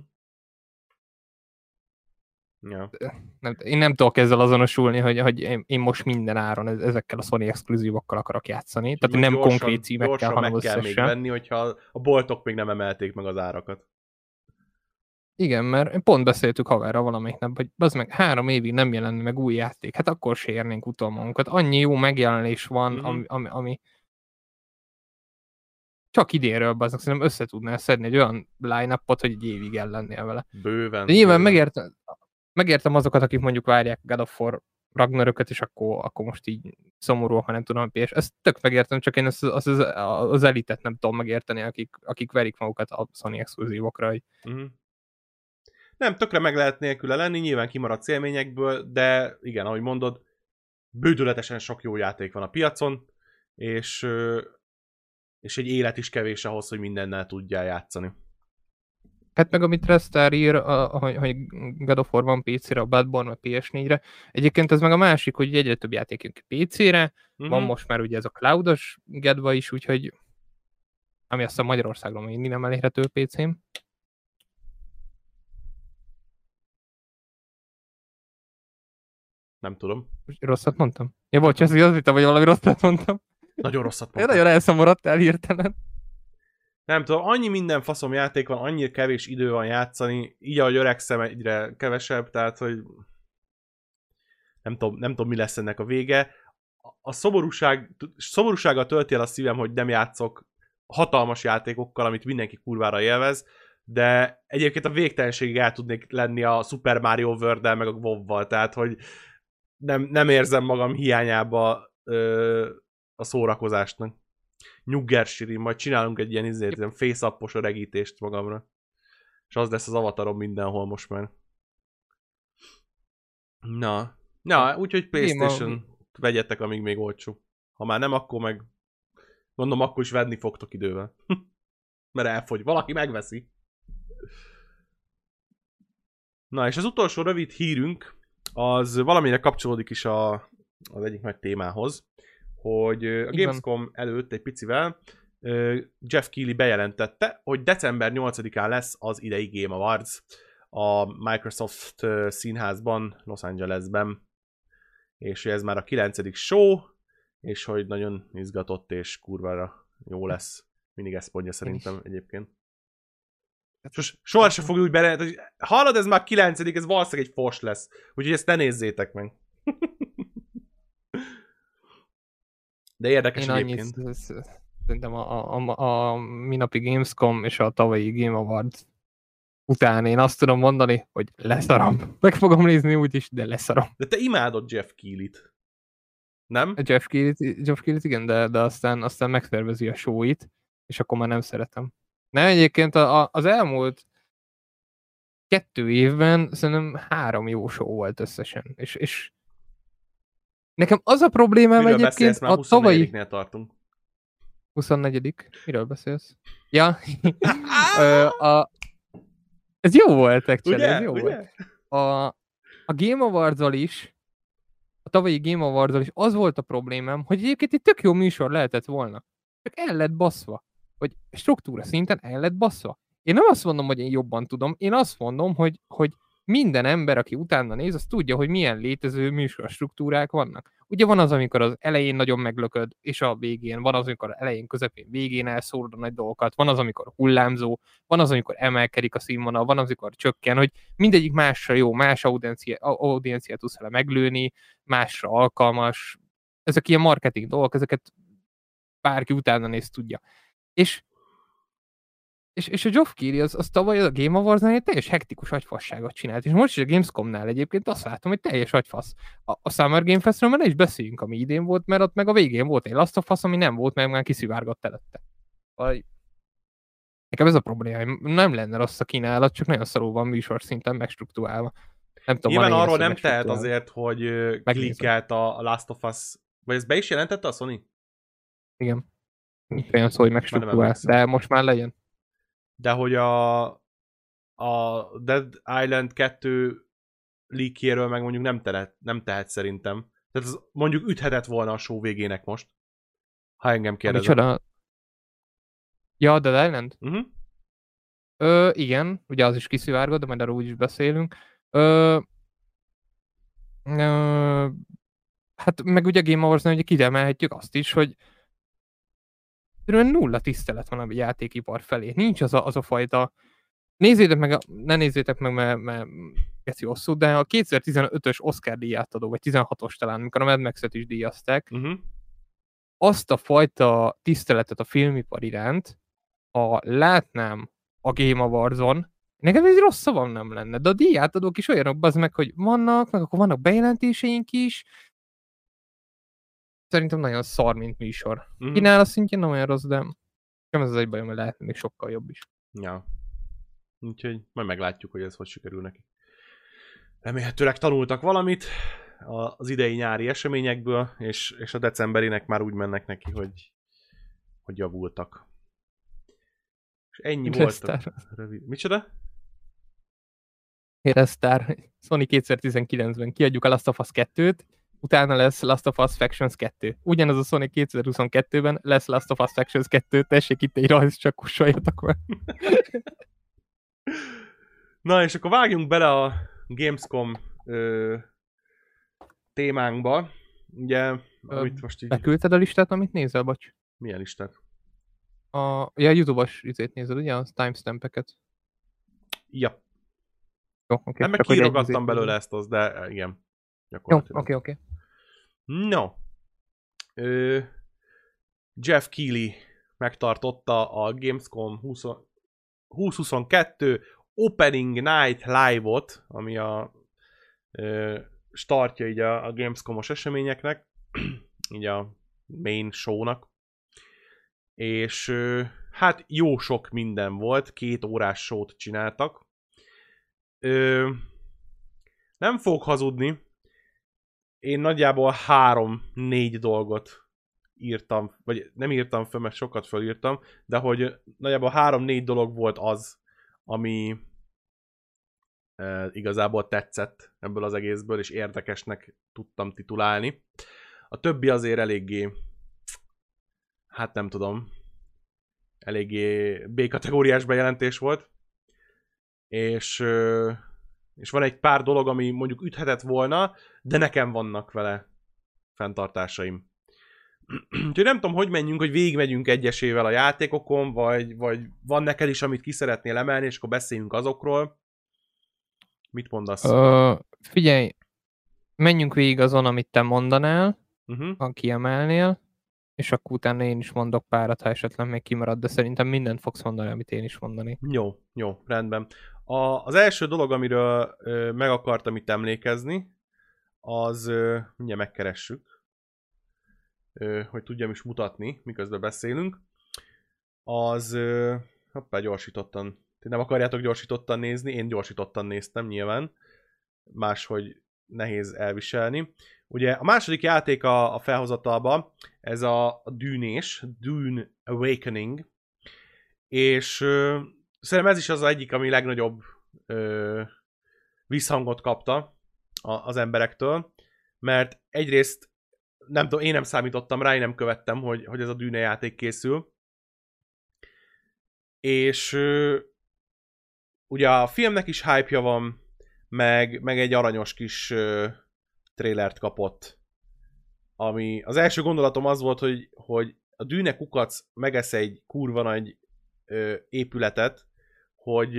Ja. Nem, én nem tudok ezzel azonosulni, hogy, hogy én, én most minden áron ez- ezekkel a Sony exkluzívokkal akarok játszani. Tehát nem konkrét címekkel, gyorsan hanem meg kell még összesen. venni, hogyha a boltok még nem emelték meg az árakat. Igen, mert pont beszéltük haverra valamelyik nap, hogy az meg három évig nem jelenni meg új játék, hát akkor se érnénk utol magunkat. Annyi jó megjelenés van, Mhm. ami, ami, ami csak idénről baznak, szerintem össze tudnál szedni egy olyan line hogy egy évig ellennél vele. Bőven. De nyilván bőven. megértem, megértem azokat, akik mondjuk várják God of War Ragnarököt, és akkor, akkor most így szomorúak, ha nem tudom, hogy PS. Ezt tök megértem, csak én az, az, az, az elitet nem tudom megérteni, akik, akik verik magukat a Sony exkluzívokra, hogy Mhm. Nem, tökre meg lehet nélküle lenni, nyilván kimaradt élményekből, de igen, ahogy mondod, bődületesen sok jó játék van a piacon, és, és egy élet is kevés ahhoz, hogy mindennel tudjál játszani. Hát meg amit Restar ír, a, hogy, hogy God of War van PC-re, a Bloodborne meg PS4-re. Egyébként ez meg a másik, hogy egyre több játék jön ki PC-re, Mhm. van most már ugye ez a cloudos gedva is, úgyhogy ami azt a Magyarországon még nem elérhető PC-n. Nem tudom. Rosszat mondtam? Ja, bocs, ez az hittem, hogy valami rosszat mondtam. Nagyon rosszat Én mondtam. nagyon elszomorodtál hirtelen. Nem tudom, annyi minden faszom játék van, annyi kevés idő van játszani, így ahogy öregszem egyre kevesebb, tehát hogy nem tudom, nem tudom mi lesz ennek a vége. A szomorúság, szomorúsággal tölti el a szívem, hogy nem játszok hatalmas játékokkal, amit mindenki kurvára élvez, de egyébként a végtelenségig el tudnék lenni a Super Mario world meg a WoW-val, tehát hogy nem, nem érzem magam hiányába ö, a szórakozásnak. Nyugger Sirin, majd csinálunk egy ilyen, izért, ilyen face öregítést magamra. És az lesz az avatarom mindenhol most már. Na. Na, úgyhogy Playstation vegyetek, amíg még olcsó. Ha már nem, akkor meg mondom, akkor is venni fogtok idővel. Mert elfogy. Valaki megveszi. Na, és az utolsó rövid hírünk, az valamire kapcsolódik is a, az egyik nagy témához, hogy a. Gamescom előtt egy picivel Jeff Keighley bejelentette, hogy december 8-án lesz az idei Game Awards a Microsoft színházban, Los Angelesben, és ez már a 9. show, és hogy nagyon izgatott és kurvára jó lesz. Mindig ezt mondja szerintem egyébként. Sos, soha se fogja úgy bele, hogy hallod, ez már 9. ez valószínűleg egy fos lesz. Úgyhogy ezt ne nézzétek meg. De érdekes Én egyébként. annyit, szerintem a, a, a, a minapi Gamescom és a tavalyi Game Awards után én azt tudom mondani, hogy leszarom. Meg fogom nézni úgyis, de leszarom. De te imádod Jeff Keighley-t. Nem? Jeff Keighley, Jeff Keighley igen, de, de aztán, aztán megszervezi a show-it, és akkor már nem szeretem. Nem, egyébként a, a, az elmúlt kettő évben szerintem három jó show volt összesen. És, és nekem az a problémám Miről egyébként a tavalyi... 24-nél tartunk. 24 Miről beszélsz? Ja. A... Ez jó volt, actually, Ugye? ez jó Ugye? volt. A, a Game awards is, a tavalyi Game awards is az volt a problémám, hogy egyébként egy tök jó műsor lehetett volna. Csak el lett baszva. Hogy struktúra szinten el lett baszva. Én nem azt mondom, hogy én jobban tudom, én azt mondom, hogy, hogy minden ember, aki utána néz, az tudja, hogy milyen létező műsorstruktúrák vannak. Ugye van az, amikor az elején nagyon meglököd, és a végén, van az, amikor elején, közepén, végén elszórod a nagy dolgokat, van az, amikor hullámzó, van az, amikor emelkedik a színvonal, van az, amikor csökken, hogy mindegyik másra jó, más audiencia, audienciát tudsz vele meglőni, másra alkalmas. Ezek ilyen marketing dolgok, ezeket bárki utána néz tudja. És és, és a Geoff Keighley az, az tavaly a Game Awards-nál egy teljes hektikus agyfasságot csinált, és most is a Gamescom-nál egyébként azt látom, hogy teljes agyfasz. A, a Summer Game Festről már ne is beszéljünk, ami idén volt, mert ott meg a végén volt egy Last of Us, ami nem volt, mert már kiszivárgott előtte. Vagy... Nekem ez a probléma, nem lenne rossz a kínálat, csak nagyon szarul van műsor szinten megstruktúrálva. Nem tudom, Nyilván arról nem tehet azért, hogy klikkelt a a Last of Us Vagy ezt be is jelentette a Sony? Igen. Olyan szó, hogy megstruktúrál, emlékszem. de most már legyen. De hogy a, a Dead Island 2 leakjéről meg mondjuk nem, tehet, nem tehet szerintem. Tehát az mondjuk üthetett volna a show végének most. Ha engem kérdezel. Micsoda? Ja, Dead Island? Uh-huh. Ö, igen, ugye az is kiszivárgott, de majd arról is beszélünk. Ö, ö, hát meg ugye Game awards ugye kiemelhetjük azt is, hogy egyszerűen nulla tisztelet van a játékipar felé. Nincs az a, az a fajta... Nézzétek meg, a, ne nézzétek meg, mert, mert geci hosszú, de a 2015-ös Oscar díját adó, vagy 16-os talán, amikor a Mad Max-et is díjazták, Uh-huh. azt a fajta tiszteletet a filmipar iránt, ha látnám a Game Awards-on, nekem ez rossz szavam nem lenne, de a díjátadók is olyanok, az meg, hogy vannak, meg akkor vannak bejelentéseink is, szerintem nagyon szar, mint műsor. Uh-huh. Kínál a szintjén nem olyan rossz, de nem ez az egy bajom, hogy lehetne még sokkal jobb is. Ja. Úgyhogy majd meglátjuk, hogy ez hogy sikerül neki. Remélhetőleg tanultak valamit az idei nyári eseményekből, és, és a decemberinek már úgy mennek neki, hogy, hogy javultak. És ennyi volt. A Rövid. Micsoda? Restart. Sony 2019-ben kiadjuk a Last of Us 2-t, utána lesz Last of Us Factions 2. Ugyanaz a Sony 2022-ben lesz Last of Us Factions 2, tessék itt egy rajz, csak kussoljatok meg. Na, és akkor vágjunk bele a Gamescom ö, témánkba. Ugye, amit most így... Beküldted a listát, amit nézel, bocs? Milyen listát? A, ja, YouTube-os izét nézed, ugye? A timestampeket. Ja, Jó, oké. nem meg izét belőle ezt az, de igen. Jó, oké, oké. No. Ö, Jeff Keighley megtartotta a Gamescom 20, 2022 Opening Night Live-ot, ami a ö, startja így a, a Gamescom-os eseményeknek, így a main show-nak. És ö, hát jó sok minden volt, két órás show-t csináltak. Ö, nem fogok hazudni, én nagyjából három-négy dolgot írtam, vagy nem írtam föl, mert sokat fölírtam, de hogy nagyjából három-négy dolog volt az, ami e, igazából tetszett ebből az egészből, és érdekesnek tudtam titulálni. A többi azért eléggé, hát nem tudom, eléggé B-kategóriás bejelentés volt, és, és van egy pár dolog, ami mondjuk üthetett volna, de nekem vannak vele fenntartásaim. Úgyhogy nem tudom, hogy menjünk, hogy végigmegyünk egyesével a játékokon, vagy, vagy van neked is, amit ki szeretnél emelni, és akkor beszéljünk azokról. Mit mondasz? Ö, figyelj, menjünk végig azon, amit te mondanál, Uh-huh. ha kiemelnél, és akkor utána én is mondok párat, ha esetleg még kimarad, de szerintem mindent fogsz mondani, amit én is mondani. Jó, jó, rendben. A, az első dolog, amiről ö, meg akartam itt emlékezni, az, ö, mindjárt megkeressük, ö, hogy tudjam is mutatni, miközben beszélünk, az, ö, hoppá, gyorsítottan, ti nem akarjátok gyorsítottan nézni, én gyorsítottan néztem nyilván, máshogy nehéz elviselni. Ugye a második játék a, a felhozatalban, ez a, a dűnés, Dune Awakening, és szerintem ez is az egyik, ami legnagyobb ö, visszhangot kapta a, az emberektől, mert egyrészt nem tudom, én nem számítottam rá, én nem követtem, hogy, hogy ez a Dűne játék készül. És ö, ugye a filmnek is hype van, meg, meg egy aranyos kis ö, trélert kapott. Ami az első gondolatom az volt, hogy, hogy a Dűne kukac megesz egy kurva nagy ö, épületet, hogy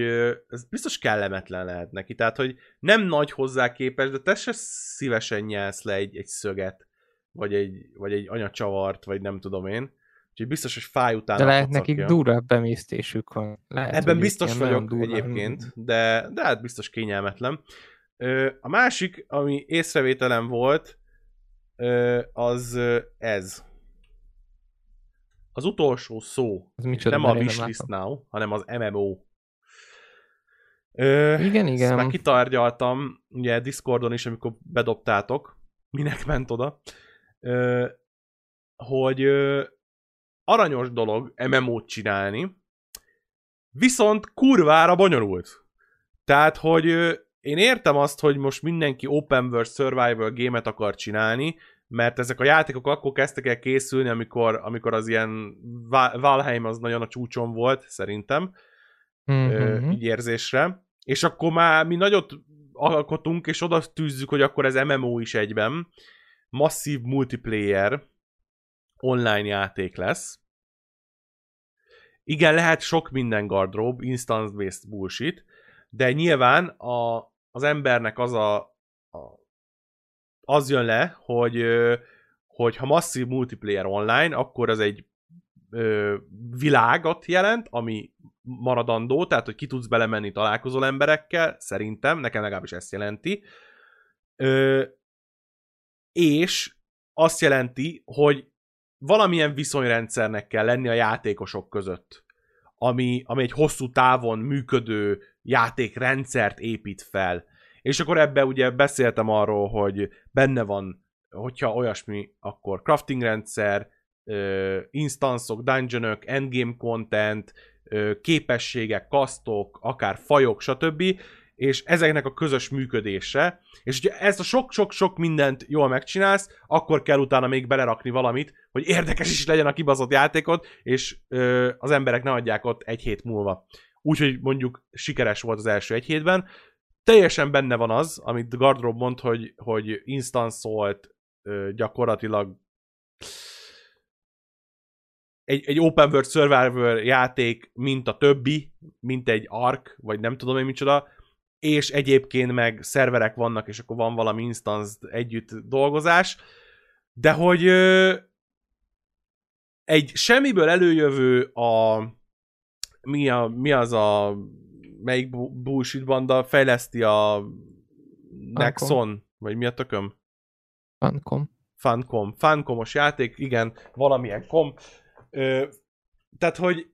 ez biztos kellemetlen lehet neki. Tehát, hogy nem nagy hozzá képes, de te se szívesen nyelsz le egy, egy szöget, vagy egy, vagy egy anyacsavart, vagy nem tudom én. Úgyhogy biztos, hogy fáj után De lehet nekik durvább bemésztésük van. Lehet, Ebben biztos vagyok durván- egyébként, de, de hát biztos kényelmetlen. A másik, ami észrevételem volt, az ez. Az utolsó szó. Az micsoda, nem a Wishlist. Now, hanem az MMO. Ö, Igen, Ezt igen. már kitárgyaltam, ugye Discordon is, amikor bedobtátok. Minek ment oda. Ö, hogy ö, aranyos dolog MMO-t csinálni, viszont kurvára bonyolult. Tehát, hogy ö, én értem azt, hogy most mindenki open world survival gémet akar csinálni, mert ezek a játékok akkor kezdtek el készülni, amikor, amikor az ilyen Va- Valheim az nagyon a csúcson volt, szerintem, ö, Mhm. így érzésre. És akkor már mi nagyot alkotunk, és oda tűzzük, hogy akkor ez MMO is egyben. Masszív multiplayer online játék lesz. Igen, lehet sok minden gardrób, instance-based bullshit, de nyilván a, az embernek az a, a az jön le, hogy, hogy ha masszív multiplayer online, akkor az egy ö, világot jelent, ami maradandó, tehát hogy ki tudsz belemenni, találkozol emberekkel, szerintem, nekem legalábbis ezt jelenti. Ö, és azt jelenti, hogy valamilyen viszonyrendszernek kell lenni a játékosok között, ami, ami egy hosszú távon működő játékrendszert épít fel. És akkor ebbe ugye beszéltem arról, hogy benne van, hogyha olyasmi, akkor crafting rendszer, instanszok, dungeonök, endgame content, képességek, kasztok, akár fajok, stb. És ezeknek a közös működése. És ugye ezt a sok-sok-sok mindent jól megcsinálsz, akkor kell utána még belerakni valamit, hogy érdekes is legyen a kibaszott játékot, és ö, az emberek ne adják ott egy hét múlva. Úgyhogy mondjuk sikeres volt az első egy hétben. Teljesen benne van az, amit Gardrob mond, hogy, hogy instancolt ö, gyakorlatilag egy, egy open world survivor játék, mint a többi, mint egy ark, vagy nem tudom én micsoda, és egyébként meg szerverek vannak, és akkor van valami instance együtt dolgozás, de hogy ö, egy semmiből előjövő a mi, a, mi az a melyik bu- bullshit banda fejleszti a Nexon, vagy mi a tököm? Funcom. Funcom. Funcomos játék, igen, valamilyen kom. Ö, tehát, hogy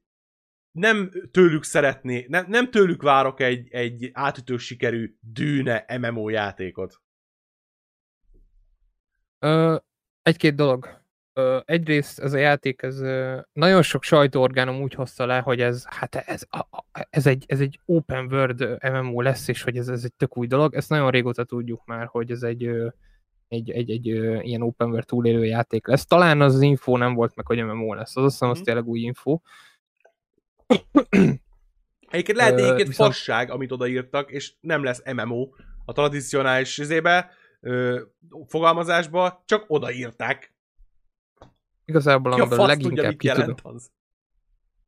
nem tőlük szeretné, nem, nem tőlük várok egy, egy átütő sikerű dűne MMO játékot. Ö, egy-két dolog. Ö, egyrészt ez a játék, ez ö, nagyon sok sajtóorgánum úgy hozta le, hogy ez, hát ez, a, a, ez, egy, ez egy open world MMO lesz, és hogy ez, ez egy tök új dolog. Ezt nagyon régóta tudjuk már, hogy ez egy, ö, egy, egy, egy ö, ilyen open world túlélő játék lesz. Talán az, az info nem volt meg, hogy MMO lesz. Az azt hiszem, az Mhm. tényleg új info. Egyébként lehet egyébként viszont- fasság, amit odaírtak, és nem lesz MMO a tradicionális izébe, ö, fogalmazásba, csak odaírták. Igazából Ki amiből leginkább tudja, ki tudunk, az?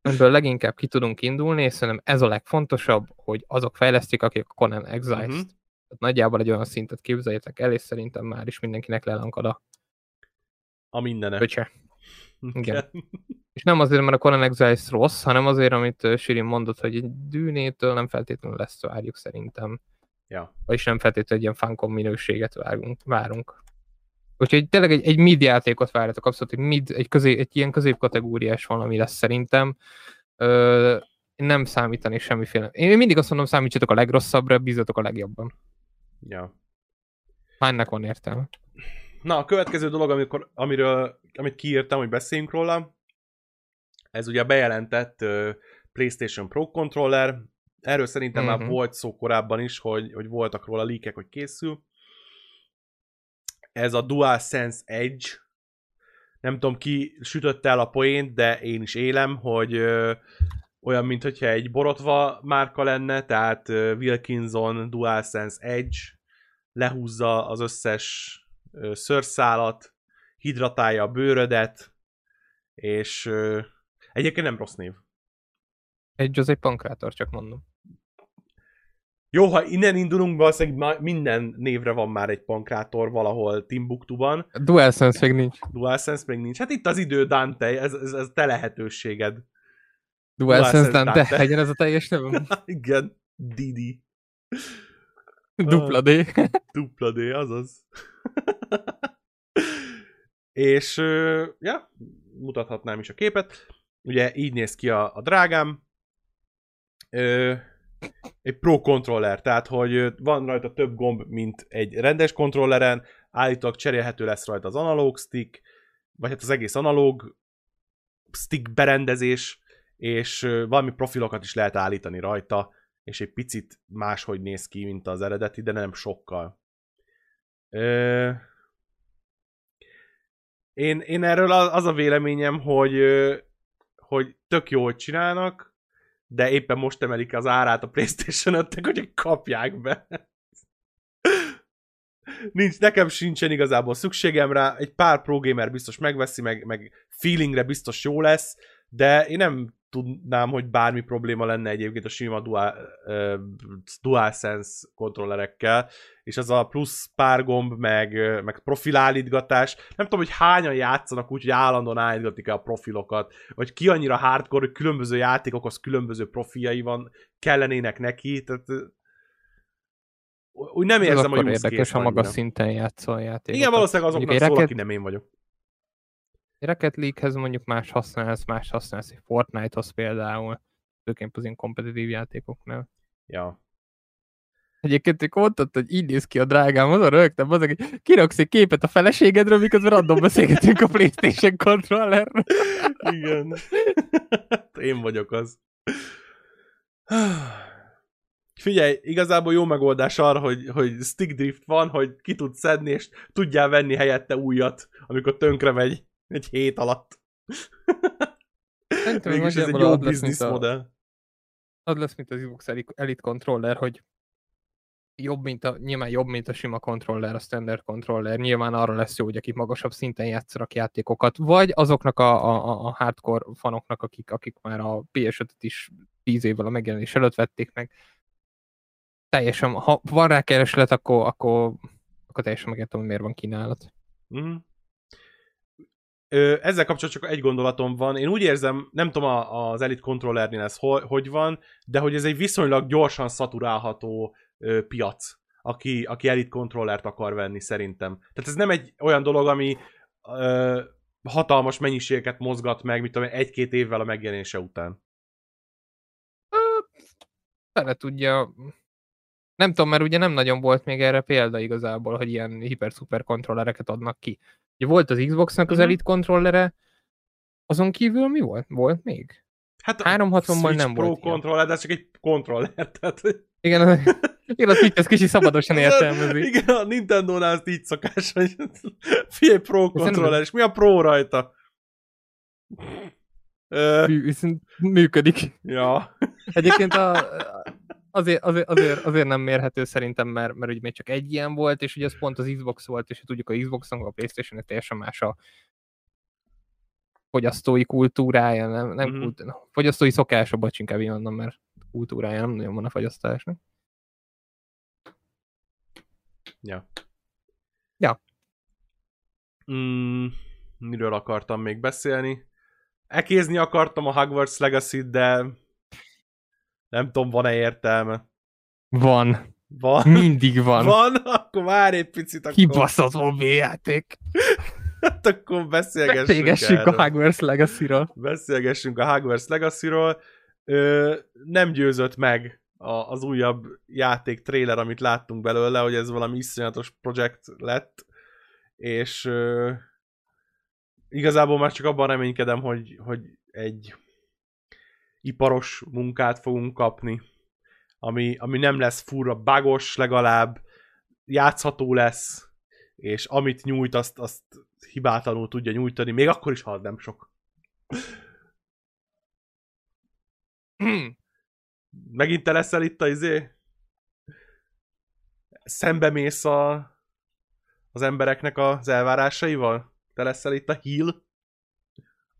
amiből leginkább ki tudunk indulni, és szerintem ez a legfontosabb, hogy azok fejlesztik, akik a Conan Exiles-t. Mhm. Tehát nagyjából egy olyan szintet képzeljétek el, és szerintem már is mindenkinek lelankad a A mindene. pöcse. igen. És nem azért, mert a Conan Exiles rossz, hanem azért, amit Sirin mondott, hogy egy dűnétől nem feltétlenül lesz várjuk szerintem. Ja. Vagyis nem feltétlenül egy ilyen fankon minőséget várunk. várunk. Úgyhogy tényleg egy, egy mid játékot várjatok, abszolút egy mid, egy, közé, egy ilyen középkategóriás valami lesz szerintem. Ö, nem számítani semmiféle. Én mindig azt mondom, számítsatok a legrosszabbra, bízatok a legjobban. Ja. Ha ennek van értelme. Na, a következő dolog, amikor, amiről, amit kiírtam, hogy beszéljünk róla, ez ugye a bejelentett uh, PlayStation Pro controller. Erről szerintem uh-huh. már Mhm. volt szó korábban is, hogy, hogy voltak róla líkek, hogy készül. Ez a DualSense Edge. Nem tudom, ki sütötte el a poént, de én is élem, hogy ö, olyan, mint hogyha egy borotva márka lenne, tehát Wilkinson DualSense Edge lehúzza az összes szőrszálat, hidratálja a bőrödet, és egyébként nem rossz név. Egy az egy pankrátor, csak mondom. Jó, ha innen indulunk, valószínűleg minden névre van már egy pankrátor valahol Timbuktuban. DualSense még nincs. DualSense még nincs. Hát itt az idő, Dante, ez, ez, ez te lehetőséged. DualSense Dante, Dante. legyen ez a teljes nevem. Igen, Didi. Dupla D. Dupla D, azaz. És, ja, mutathatnám is a képet. Ugye így néz ki a, a drágám. Ö, egy Pro controller, tehát hogy van rajta több gomb, mint egy rendes kontrolleren, állítólag cserélhető lesz rajta az analóg stick, vagy hát az egész analóg stick berendezés, és valami profilokat is lehet állítani rajta, és egy picit máshogy néz ki, mint az eredeti, de nem sokkal. Ö... Én, én erről az a véleményem, hogy, hogy tök jó, hogy csinálnak, de éppen most emelik az árát a Playstation 5 hogy kapják be. Nincs, nekem sincsen igazából szükségem rá, egy pár pro gamer biztos megveszi, meg, meg feelingre biztos jó lesz, de én nem tudnám, hogy bármi probléma lenne egyébként a sima dual, uh, DualSense kontrollerekkel, és az a plusz pár gomb, meg, meg profilálítgatás, nem tudom, hogy hányan játszanak úgy, hogy állandóan állítgatik el a profilokat, vagy ki annyira hardcore, hogy különböző játékokhoz különböző profiljai van, kellenének neki, tehát úgy nem Ez érzem, akkor hogy érdekes, ha annyira. szinten játszol a játékokat. Igen, valószínűleg azoknak szól, aki nem én vagyok. Rocket League-hez mondjuk más használsz, más használsz egy Fortnite-hoz például, főként az ilyen kompetitív játékoknál. Ja. Egyébként ők mondtad, hogy így néz ki a drágám, azon rögtem, az, hogy kiraksz egy képet a feleségedről, miközben random beszélgetünk a Playstation kontrollerről. Igen. Én vagyok az. Figyelj, igazából jó megoldás arra, hogy, hogy stick drift van, hogy ki tud szedni, és tudjál venni helyette újat, amikor tönkre megy egy hét alatt. Szerintem Mégis ez egy jó az lesz, business mint a- modell. Az lesz, mint az Xbox Eli- Elite controller, hogy jobb, mint a, nyilván jobb, mint a sima controller, a standard controller. Nyilván arra lesz jó, hogy akik magasabb szinten játszanak játékokat, vagy azoknak a, a, a- hardcore fanoknak, akik, akik már a PS5-öt is 10 évvel a megjelenés előtt vették meg. Teljesen, ha van rá kereslet, akkor, akkor, akkor teljesen megértem, hogy miért van kínálat. Mhm. Ezzel kapcsolatban csak egy gondolatom van. Én úgy érzem, nem tudom az Elite Controllernél ez hogy, hogy van, de hogy ez egy viszonylag gyorsan szaturálható ö, piac, aki, aki Elite Controllert akar venni szerintem. Tehát ez nem egy olyan dolog, ami ö, hatalmas mennyiségeket mozgat meg, én, egy-két évvel a megjelenése után. Fele tudja, nem tudom, mert ugye nem nagyon volt még erre példa igazából, hogy ilyen hiper-szuper kontrollereket adnak ki. Ugye volt az Xboxnak az Mhm. Elite kontrollere, azon kívül mi volt? Volt még? Hát a 360-ban Switch nem Pro volt ilyen. controller, de ez csak egy controller, tehát Igen, az, igen, az mit ez kicsi szabadosan értelmezi. Igen, a Nintendo-nál ezt így szokás, hogy figyelj, Pro controller, és mi a Pro rajta? Mű- működik. ja. Egyébként a, azért, azért, azért, azért, nem mérhető szerintem, mert, mert ugye még csak egy ilyen volt, és ugye ez pont az Xbox volt, és tudjuk a Xboxnak a Playstation teljesen más a fogyasztói kultúrája, nem, nem Mhm. mm-hmm. kult, fogyasztói szokása, bocs, inkább így mondom, mert kultúrája nem nagyon van a fogyasztásnak. Ja. Ja. Mm, miről akartam még beszélni? Ekézni akartam a Hogwarts Legacy-t, de nem tudom, van-e értelme. Van. Van. Mindig van. Van, akkor várj egy picit, akkor, Kibaszott mobiljáték. hát akkor beszélgessünk, Beszélgessünk erről. a Hogwarts Legacy-ról. Beszélgessünk a Hogwarts Legacy-ról. Ö, nem győzött meg a, az újabb játék trailer, amit láttunk belőle, hogy ez valami iszonyatos projekt lett, és ö, igazából már csak abban reménykedem, hogy, hogy egy iparos munkát fogunk kapni, ami, ami nem lesz furra bagos legalább, játszható lesz, és amit nyújt, azt, azt hibátlanul tudja nyújtani, még akkor is, ha nem sok. Megint te leszel itt a izé? Szembe mész a, az embereknek az elvárásaival? Te leszel itt a heal?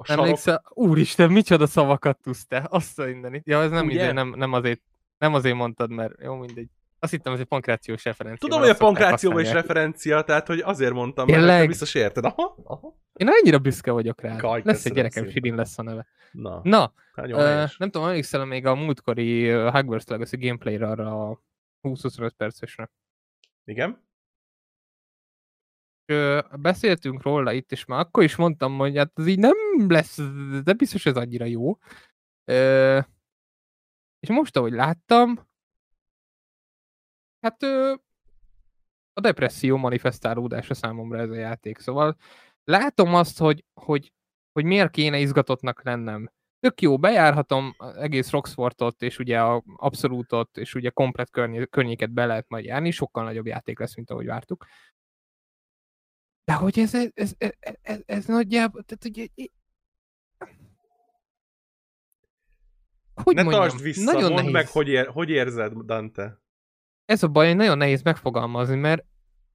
A sarok? Emlékszel, úristen, micsoda szavakat tudsz te, azt a mindenit. Ja, ez nem, Ugye? ide, nem, nem, azért, nem azért mondtad, mert jó, mindegy. Azt hittem, ez egy pankrációs referencia. Tudom, mert hogy a pankrációban is referencia, tehát hogy azért mondtam, mert Tényleg? te biztos érted. Aha, aha. Én annyira büszke vagyok rá. Kaj, lesz egy gyerekem, szépen. Lesz a neve. Na, Na, helyes. nem tudom, emlékszel még a múltkori uh, Hogwarts Legacy gameplayre arra a 20-25 percesre. Igen? Beszéltünk róla itt, és már akkor is mondtam, hogy hát ez így nem lesz, de biztos ez annyira jó. Ö, és most, ahogy láttam, hát ö, a depresszió manifestálódása számomra ez a játék, szóval látom azt, hogy, hogy, hogy miért kéne izgatottnak lennem. Tök jó, bejárhatom egész Roxfortot, és ugye a Abszolútot, és ugye komplet környé- környéket be lehet majd járni, sokkal nagyobb játék lesz, mint ahogy vártuk. De hogy ez, ez, ez, ez, ez, nagyjából, tehát ugye, hogy ne mondjam, tartsd vissza, nagyon mondd nehéz. meg, hogy, ér, hogy érzed, Dante. ez a baj, nagyon nehéz megfogalmazni, mert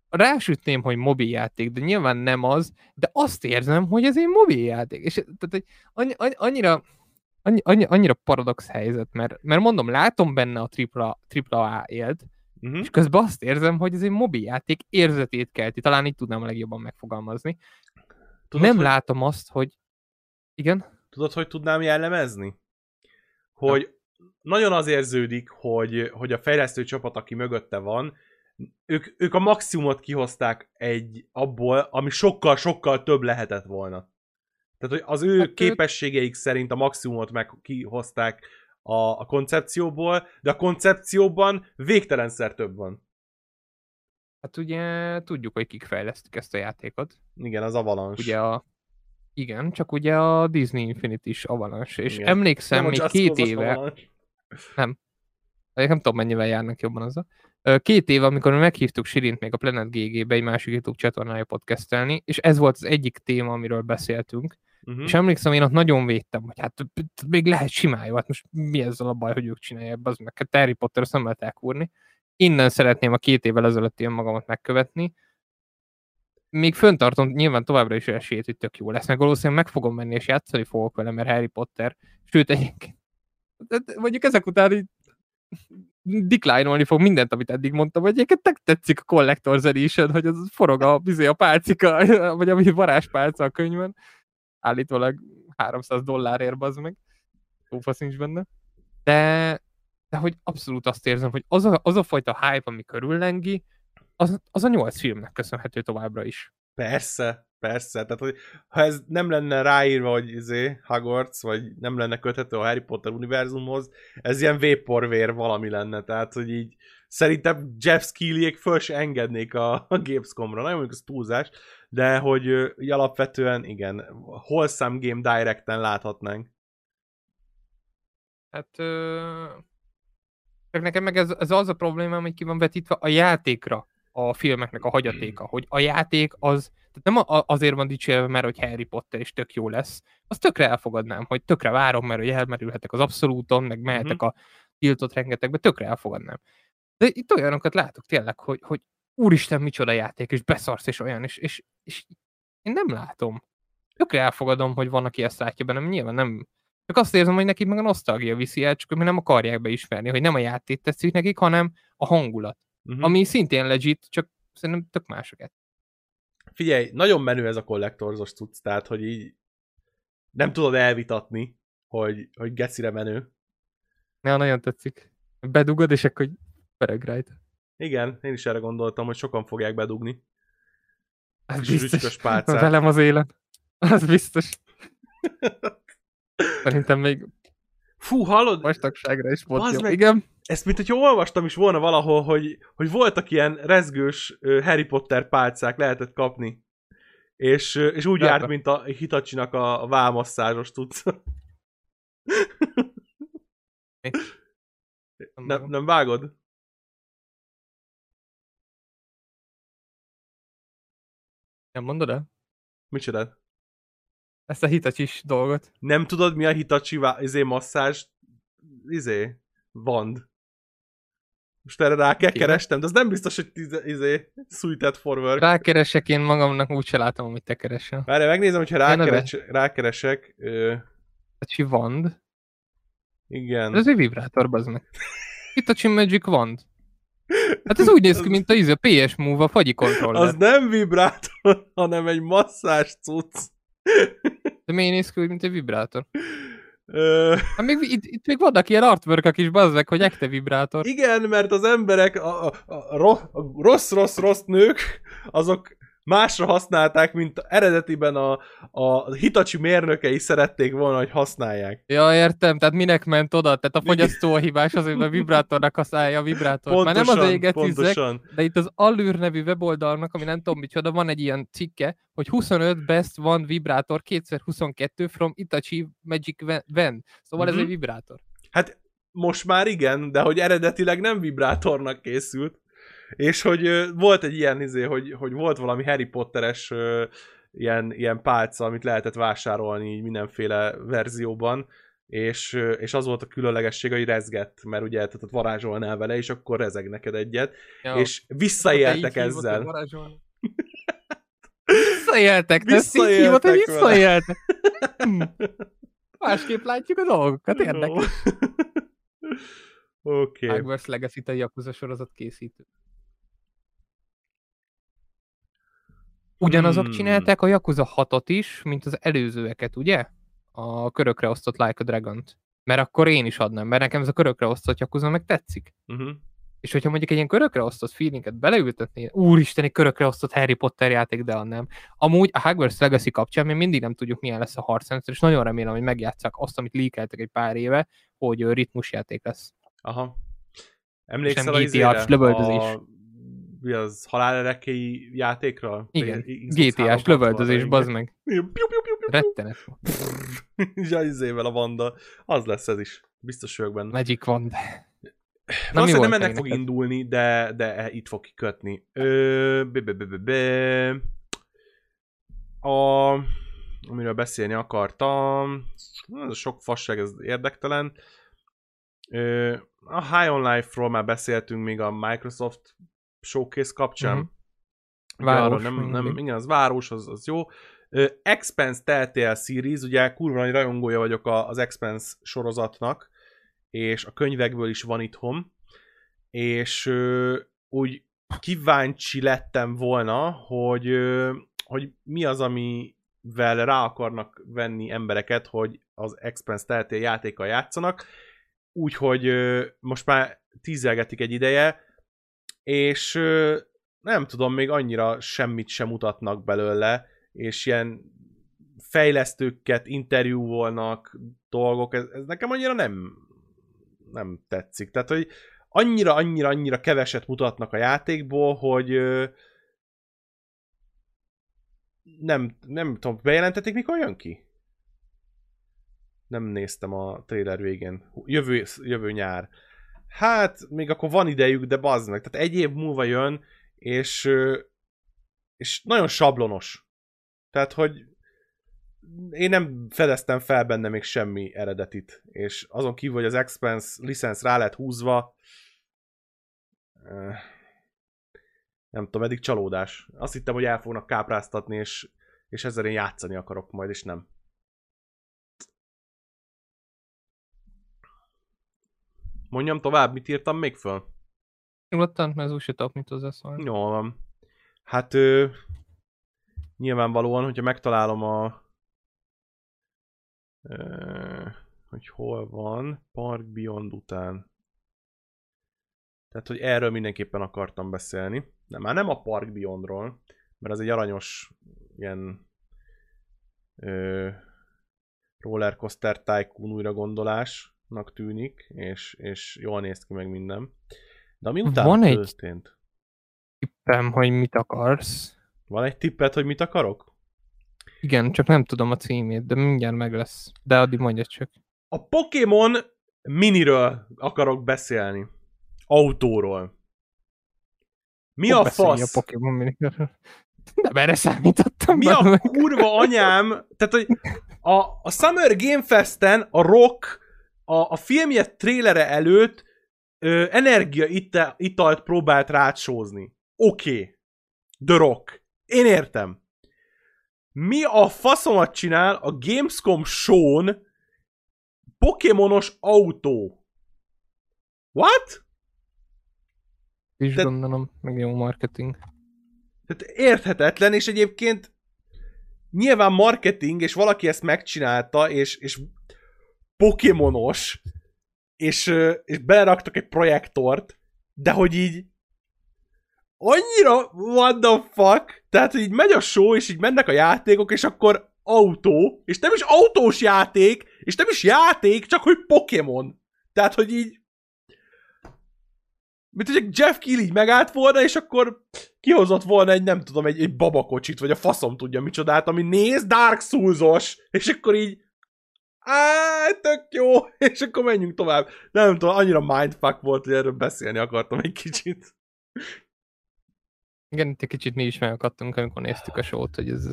rásütném, hogy mobiljáték, de nyilván nem az, de azt érzem, hogy ez egy mobiljáték. És tehát, hogy annyi, annyi, annyira, annyi, annyi, annyira paradox helyzet, mert, mert mondom, látom benne a tripla, tripla A élt, Uh-huh. és közben azt érzem, hogy ez egy mobiljáték érzetét kelti. Talán így tudnám a legjobban megfogalmazni. Tudod, nem hogy, látom azt, hogy... Igen? Tudod, hogy tudnám jellemezni? Hogy nagyon az érződik, hogy, hogy a fejlesztő csapat, aki mögötte van, ők, ők a maximumot kihozták egy abból, ami sokkal-sokkal több lehetett volna. Tehát, hogy az ő Hát, képességeik szerint a maximumot meg kihozták a, a koncepcióból, de a koncepcióban végtelenszer több van. Hát ugye tudjuk, hogy kik fejlesztik ezt a játékot. Igen, az Avalanche. Ugye a... Igen, csak ugye a Disney Infinity is Avalanche, és Igen. emlékszem, Nem a még két éve, Avalanche. Én nem tudom, mennyivel járnak jobban azzal. Ö, Két év, amikor mi meghívtuk Sirint még a Planet GG-be egy másik YouTube csatornája podcastelni, és ez volt az egyik téma, amiről beszéltünk. Uh-huh. És emlékszem, én ott nagyon védtem, hogy hát még lehet simán jó, hát most mi ezzel a baj, hogy ők csinálják, az meg hát Harry Potter lehet elkúrni. Innen szeretném a két évvel ezelőtti magamat megkövetni. Még föntartom nyilván továbbra is esélyt, hogy tök jó lesz, meg valószínűleg meg fogom menni és játszani fogok vele, mert Harry Potter, sőt egyébként de mondjuk ezek után így decline-olni fog mindent, amit eddig mondtam, hogy egyébként tetszik a Collector's Edition, hogy az forog a, bizony a pálcika, vagy ami varázspálca a könyvben. Állítólag 300 dollárért bazd meg. Ófasz nincs benne. De, de hogy abszolút azt érzem, hogy az a, az a fajta hype, ami körüllengi, az, az a nyolc filmnek köszönhető továbbra is. Persze, persze. Tehát, hogy ha ez nem lenne ráírva, hogy izé, Hogwarts, vagy nem lenne köthető a Harry Potter univerzumhoz, ez ilyen véporvér valami lenne. Tehát, hogy így szerintem Jeff Skeelyék föl se engednék a, a Gamescomra. Nem mondjuk az túlzás, de hogy így alapvetően igen, Wholesome Game Direct-en láthatnánk. Hát ö... nekem meg ez, ez az a problémám, hogy ki van vetítve a játékra a filmeknek a hagyatéka, hogy a játék az, tehát nem azért van dicsérve, mert hogy Harry Potter is tök jó lesz, azt tökre elfogadnám, hogy tökre várom, mert hogy elmerülhetek az abszolúton, meg mehetek a tiltott rengetegbe, tökre elfogadnám. De itt olyanokat látok tényleg, hogy, hogy úristen, micsoda játék, és beszarsz, és olyan, és, és, és én nem látom. Tökre elfogadom, hogy van, aki ezt látja bennem, nyilván nem, csak azt érzem, hogy nekik meg a nosztalgia viszi el, csak még nem akarják beismerni, hogy nem a játék tetszik nekik, hanem a hangulat. Uh-huh. Ami szintén legit, csak szerintem tök másokat. Figyelj, nagyon menő ez a kollektorzos cucc, tehát, hogy így nem tudod elvitatni, hogy, hogy gecire menő. Ja, nagyon tetszik. Bedugod, és akkor pereg rajta. Igen, én is erre gondoltam, hogy sokan fogják bedugni. Az Kis biztos. Velem az élet. Az biztos. Szerintem még Fú, hallod? vastagságra is volt meg! Igen. Ezt, mint hogy olvastam is volna valahol, hogy, hogy voltak ilyen rezgős Harry Potter pálcák, lehetett kapni. És, és úgy Drága. járt, mint a Hitachinak a, a tudsz. nem, nem vágod? nem mondod el? Micsoda? Ezt a hitacsis dolgot. Nem tudod, mi a Hitachi vá- izé masszázs izé vand? Most erre rá kell kerestem, de az nem biztos, hogy izé, izé suited for work. Rákeresek én magamnak, úgyse látom, amit te keresel. Várj, megnézem, hogyha rákeres, rákeresek. Ö, Hitachi Wand. igen. Ez egy vibrátor, bazd meg. Hitachi Magic Wand. Hát ez úgy néz ki, mint a, izé, a PS Move, a fagyi controller. Az nem vibrátor, hanem egy masszás cucc. De miért néz ki úgy, mint egy vibrátor? Hát még, itt, itt még vannak ilyen artwork is, bazzek, hogy ekte vibrátor. igen, mert az emberek, a, a, a, a rossz, rossz, rossz nők, azok másra használták, mint eredetiben a, a Hitachi mérnökei szerették volna, hogy használják. Ja, értem, tehát minek ment oda? Tehát a fogyasztó a hibás azért, mert vibrátornak használja a vibrátort. Már nem az éget hiszek, pontosan. de itt az Allure nevű weboldalnak, ami nem tudom micsoda, van egy ilyen cikke, hogy 25 best van vibrátor 2022 from Itachi Magic Van. Szóval ez Mhm. egy vibrátor. Hát most már igen, de hogy eredetileg nem vibrátornak készült. És hogy volt egy ilyen izé, hogy, hogy volt valami Harry Potteres ilyen, ilyen pálca, amit lehetett vásárolni így mindenféle verzióban, és, és az volt a különlegesség, hogy rezgett, mert ugye tehát varázsolnál vele, és akkor rezeg neked egyet, Ja. és visszaéltek ezzel. Visszaéltek, te így hívod, hogy Visszaéltek visszaéltek. Hm. Másképp látjuk a dolgokat, érdekes. Oké. Okay. Hogwarts Legacy a Yakuza sorozat készítő. Ugyanazok Hmm. csinálták a Yakuza 6-ot is, mint az előzőeket, ugye? A körökre osztott Like a Dragon-t. Mert akkor én is adnám, mert nekem ez a körökre osztott Yakuza meg tetszik. Uh-huh. És hogyha mondjuk egy ilyen körökre osztott feelinget beleültetné, úristen, egy körökre osztott Harry Potter játék, de annám. Amúgy a Hogwarts Legacy kapcsán még mindig nem tudjuk, milyen lesz a harcrendszer, és nagyon remélem, hogy megjátszák azt, amit leakeltek egy pár éve, hogy ritmusjáték lesz. Aha. Emlékszel nem a GTA-s izére? A, mi az, halálerekei játékra? Igen, GTA-s 360-ra, lövöldözés, bazd meg. Rettenet. Izével a banda. Az lesz ez is. Biztos vagyok benne. Magic van. Valószínűleg volt nem ennek fog indulni, de, de e- itt fog kikötni. Ö, be, be, be, be, be. A, amiről beszélni akartam, ez sok fasság, ez érdektelen. Ö, a High on Life-ról már beszéltünk még a Microsoft Showcase kapcsán. Mhm. Arról Város, nem, nem, mindig. igen, az város, az, az jó. Ö, Expense Telltale Series, ugye kurva nagy rajongója vagyok a- az Expense sorozatnak, és a könyvekből is van itthon, és ö, úgy kíváncsi lettem volna, hogy, ö, hogy mi az, amivel rá akarnak venni embereket, hogy az Expense Telltale játékkal játszanak, úgyhogy most már tízelgetik egy ideje, és nem tudom, még annyira semmit sem mutatnak belőle, és ilyen fejlesztőket interjúvolnak dolgok, ez, ez nekem annyira nem, nem tetszik. Tehát, hogy annyira, annyira, annyira keveset mutatnak a játékból, hogy nem, nem tudom, bejelentették, mikor jön ki? Nem néztem a trailer végén. Jövő, jövő nyár. Hát, még akkor van idejük, de bazd meg. Tehát egy év múlva jön, és, és nagyon sablonos. Tehát, hogy én nem fedeztem fel benne még semmi eredetit, és azon kívül, hogy az Expense licensz rá lett húzva, nem tudom, eddig csalódás. Azt hittem, hogy el fognak kápráztatni, és, és ezzel én játszani akarok majd, és nem. Mondjam tovább, mit írtam még föl? Nyugodtan, mert ez úgy se tudok, mit hozzászólni. Jó van. Hát ö, nyilvánvalóan, hogyha megtalálom a ö, hogy hol van, Park Beyond után. Tehát, hogy erről mindenképpen akartam beszélni. De már nem a Park Beyondról, mert az egy aranyos ilyen ö, rollercoaster tycoon újra gondolásnak tűnik, és, és jól néz ki meg minden. De ami utána Van egy- történt. Tippem, hogy mit akarsz. Van egy tippet, hogy mit akarok? Igen, csak nem tudom a címét, de mindjárt meg lesz. De addig mondja csak. A Pokémon miniről akarok beszélni. Autóról. Mi Fog a fasz? A Pokémon minikről. Nem erre számítottam. Mi a meg. kurva anyám? Tehát, hogy a, a Summer Game Festen a Rock a, a filmje trélere előtt ö, energia ita, italt próbált rácsózni. Oké. Okay. The Rock. Én értem. Mi a faszomat csinál a Gamescom show Pokémonos autó? What? is de- gondolom, meg jó marketing. Tehát érthetetlen, és egyébként nyilván marketing, és valaki ezt megcsinálta, és, és pokémonos, és, és beleraktak egy projektort, de hogy így annyira what the fuck, tehát hogy így megy a show, és így mennek a játékok, és akkor autó, és nem is autós játék, és nem is játék, csak hogy Pokémon. Tehát, hogy így mint hogy Jeff Kill így megállt volna, és akkor kihozott volna egy, nem tudom, egy, egy babakocsit, vagy a faszom tudja micsodát, ami néz Dark Souls-os, és akkor így Á, tök jó, és akkor menjünk tovább. Nem tudom, annyira mindfuck volt, hogy erről beszélni akartam egy kicsit. Igen, itt egy kicsit mi is megakadtunk, amikor néztük a sót, hogy ez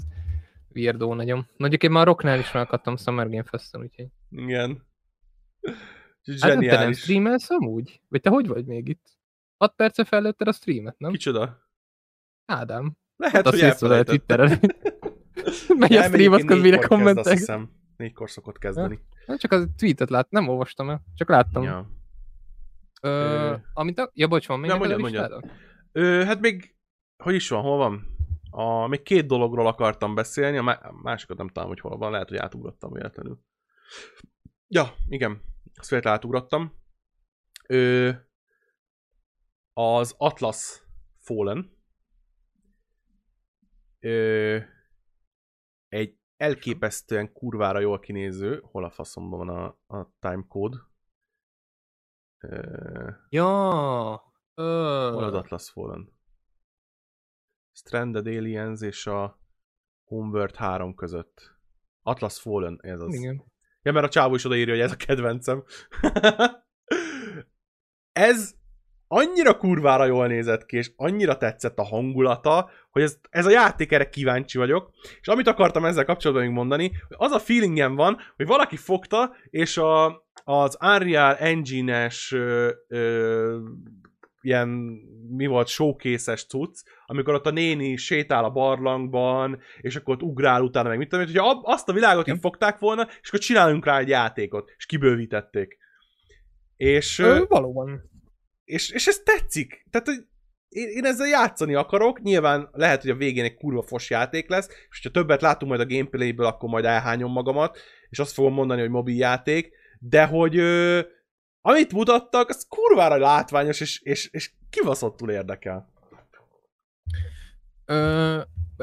weirdo nagyon. Mondjuk én már a Rocknál is megakadtam Summer Game Fest-en, úgyhogy... Igen. Hát nem, te nem Zseniális. streamelsz amúgy? Vagy te hogy vagy még itt? 6 perce fellőtted a streamet, nem? Kicsoda? Ádám. Lehet, Azt hogy elfelejtettem. Twitterre. Megy a stream, azt mire kommentek. Négykor szokott kezdeni. Nem csak az tweetet lát, nem olvastam el, csak láttam. Ja. Ö, Ö. amit a... Ja, bocs, van még a mondjad, mondjad. Ö, hát még, hogy is van, hol van? A, még két dologról akartam beszélni, a má- a másikat nem tudom, hogy hol van, lehet, hogy átugrottam véletlenül. Ja, igen, azt véletlenül átugrottam. Ö, az Atlas Fallen ö, egy elképesztően kurvára jól kinéző, hol a faszomban van a, a timecode? Ö, Ja. Ö, Hol az Atlas Fallen? Stranded Aliens és a Homeworld 3 között. Atlas Fallen, ez az. Igen. Ja, mert a csávó is odaírja, hogy ez a kedvencem. ez annyira kurvára jól nézett ki, és annyira tetszett a hangulata, hogy ez, ez a játék erre kíváncsi vagyok. És amit akartam ezzel kapcsolatban még mondani, hogy az a feelingem van, hogy valaki fogta, és a, az Unreal Engine-es ö, ö, ilyen, mi volt, showkészes cucc, amikor ott a néni sétál a barlangban, és akkor ott ugrál utána, meg mit tudom, ab- azt a világot így fogták volna, és akkor csinálunk rá egy játékot, és kibővítették. És, Ö, valóban. És, és ez tetszik. Tehát, hogy én, én ezzel játszani akarok, nyilván lehet, hogy a végén egy kurva fos játék lesz, és hogyha többet látunk majd a gameplayből, akkor majd elhányom magamat, és azt fogom mondani, hogy mobil játék, de hogy ö, amit mutattak, az kurvára látványos, és, és, és kibaszottul érdekel. Ö,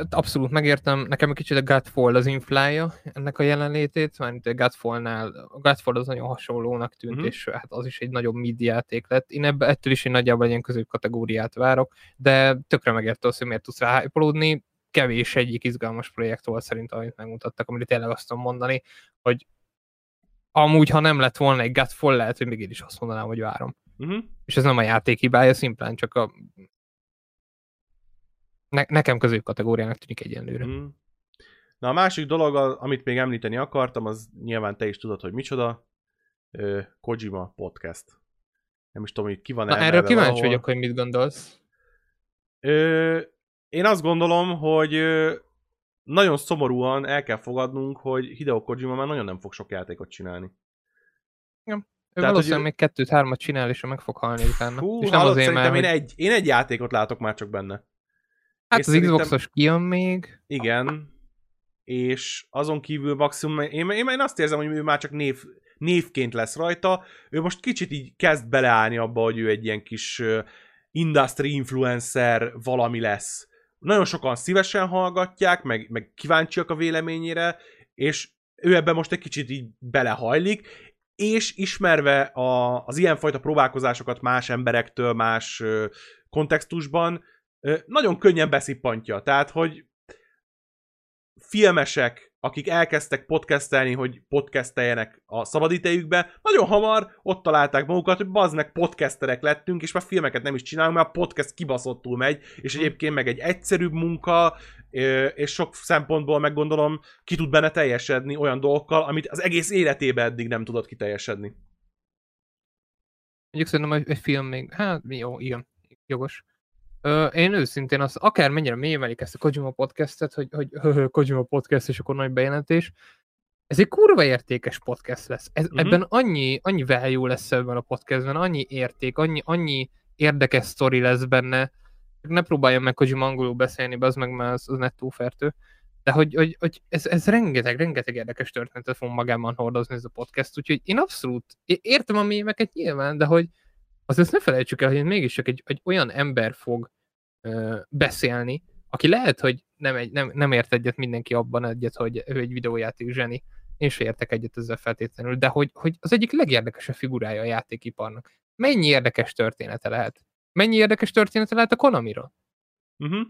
abszolút megértem, nekem egy kicsit a Godfall az inflája ennek a jelenlétét, mert a Godfallnál, a Godfall az nagyon hasonlónak tűnt, Mhm. uh-huh. és hát az is egy nagyobb mid játék lett. Én ebbe, ettől is én nagyjából egy ilyen középkategóriát várok, de tökre megérte az, hogy miért tudsz rá hype Kevés egyik izgalmas projekt volt szerint, amit megmutattak, amit tényleg azt tudom mondani, hogy amúgy, ha nem lett volna egy Godfall, lehet, hogy még én is azt mondanám, hogy várom. Uh-huh. És ez nem a játék hibája, szimplán csak a ne- nekem középkategóriának tűnik egyenlőre. Mm. Na a másik dolog, amit még említeni akartam, az nyilván te is tudod, hogy micsoda. Kojima Podcast. Nem is tudom, hogy ki van Na, erről kíváncsi valahol. vagyok, hogy mit gondolsz. Ö, én azt gondolom, hogy nagyon szomorúan el kell fogadnunk, hogy Hideo Kojima már nagyon nem fog sok játékot csinálni. Ő Tehát, valószínűleg hogy- még kettőt-hármat csinál, és ő meg fog halni utána. Hú, és nem hallod, azért, mert én, hogy... egy, én egy játékot látok már csak benne. Hát és az Xbox-os kijön még. Igen, és azon kívül maximum, én, én, én azt érzem, hogy ő már csak név, névként lesz rajta, ő most kicsit így kezd beleállni abba, hogy ő egy ilyen kis industry influencer valami lesz. Nagyon sokan szívesen hallgatják, meg, meg kíváncsiak a véleményére, és ő ebben most egy kicsit így belehajlik, és ismerve a, az ilyenfajta próbálkozásokat más emberektől, más ö, kontextusban, nagyon könnyen beszippantja. Tehát, hogy filmesek, akik elkezdtek podcastelni, hogy podcasteljenek a szabadidejükbe, nagyon hamar ott találták magukat, hogy bazd meg podcasterek lettünk, és már filmeket nem is csinálunk, mert a podcast kibaszottul megy, és egyébként meg egy egyszerűbb munka, és sok szempontból meggondolom, ki tud benne teljesedni olyan dolgokkal, amit az egész életében eddig nem tudott kiteljesedni. Mondjuk szerintem egy film még, hát jó, igen, jogos. Ö, én őszintén azt, akár mennyire mélyemelik ezt a Kojima podcastet, hogy, hogy hö, hö, Kojima podcast, és akkor nagy bejelentés, ez egy kurva értékes podcast lesz. Ez, uh-huh. Ebben annyi, annyi value lesz ebben a podcastben, annyi érték, annyi, annyi érdekes sztori lesz benne. Ne próbáljam meg Kojima angolul beszélni, az meg már az, az nettó fertő. De hogy, hogy, hogy ez, ez rengeteg, rengeteg érdekes történetet fog magában hordozni ez a podcast, úgyhogy én abszolút értem a mémeket nyilván, de hogy azt ezt ne felejtsük el, hogy mégis csak egy, egy olyan ember fog ö, beszélni, aki lehet, hogy nem, egy, nem, nem ért egyet mindenki abban egyet, hogy ő egy videójáték zseni, én sem értek egyet ezzel feltétlenül, de hogy, hogy az egyik legérdekesebb figurája a játékiparnak. Mennyi érdekes története lehet? Mennyi érdekes története lehet a Konamiról? Uh-huh.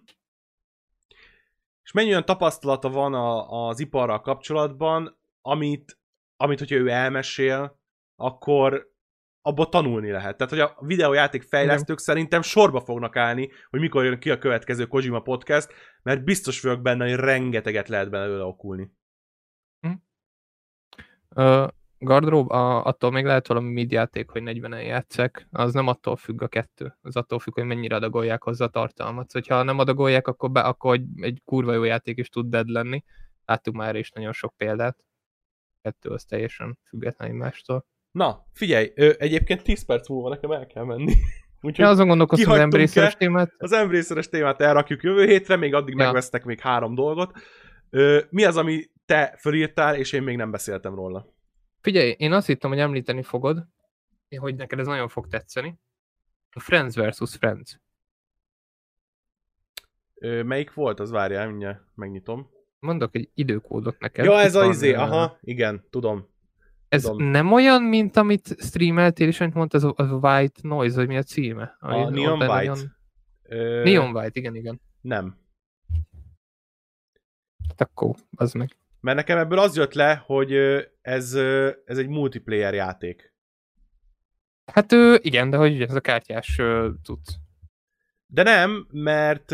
És mennyi olyan tapasztalata van a, az iparral kapcsolatban, amit, amit, hogyha ő elmesél, akkor abból tanulni lehet. Tehát, hogy a videójáték fejlesztők Igen. szerintem sorba fognak állni, hogy mikor jön ki a következő Kojima podcast, mert biztos vagyok benne, hogy rengeteget lehet belőle okulni. Ö, gardrób, a, attól még lehet valami midjáték, hogy 40-en játszek, az nem attól függ a kettő, az attól függ, hogy mennyire adagolják hozzá a tartalmat. Szóval, ha nem adagolják, akkor, be, akkor egy, egy kurva jó játék is tud dead lenni. Láttuk már is nagyon sok példát. Kettő az teljesen független egymástól. Na, figyelj, ö, egyébként 10 perc múlva nekem el kell menni. Úgyhogy ja, azon gondolkoztam az embracer témát. Az embracer témát elrakjuk jövő hétre, még addig ja. megvesztek még három dolgot. Ö, mi az, ami te fölírtál, és én még nem beszéltem róla? Figyelj, én azt hittem, hogy említeni fogod, hogy neked ez nagyon fog tetszeni. A Friends versus Friends. Ö, melyik volt? Az várjál, mindjárt megnyitom. Mondok egy időkódot neked. Ja, ez a izé, aha, igen, tudom. Ez tudom. nem olyan, mint amit streameltél, és amit mondta, az, az White Noise, vagy mi a címe? A Neon White. Nagyon... Ö... Neon White, igen, igen. Nem. Hát akkor, az meg. Mert nekem ebből az jött le, hogy ez, ez egy multiplayer játék. Hát igen, de hogy ez a kártyás tudsz. De nem, mert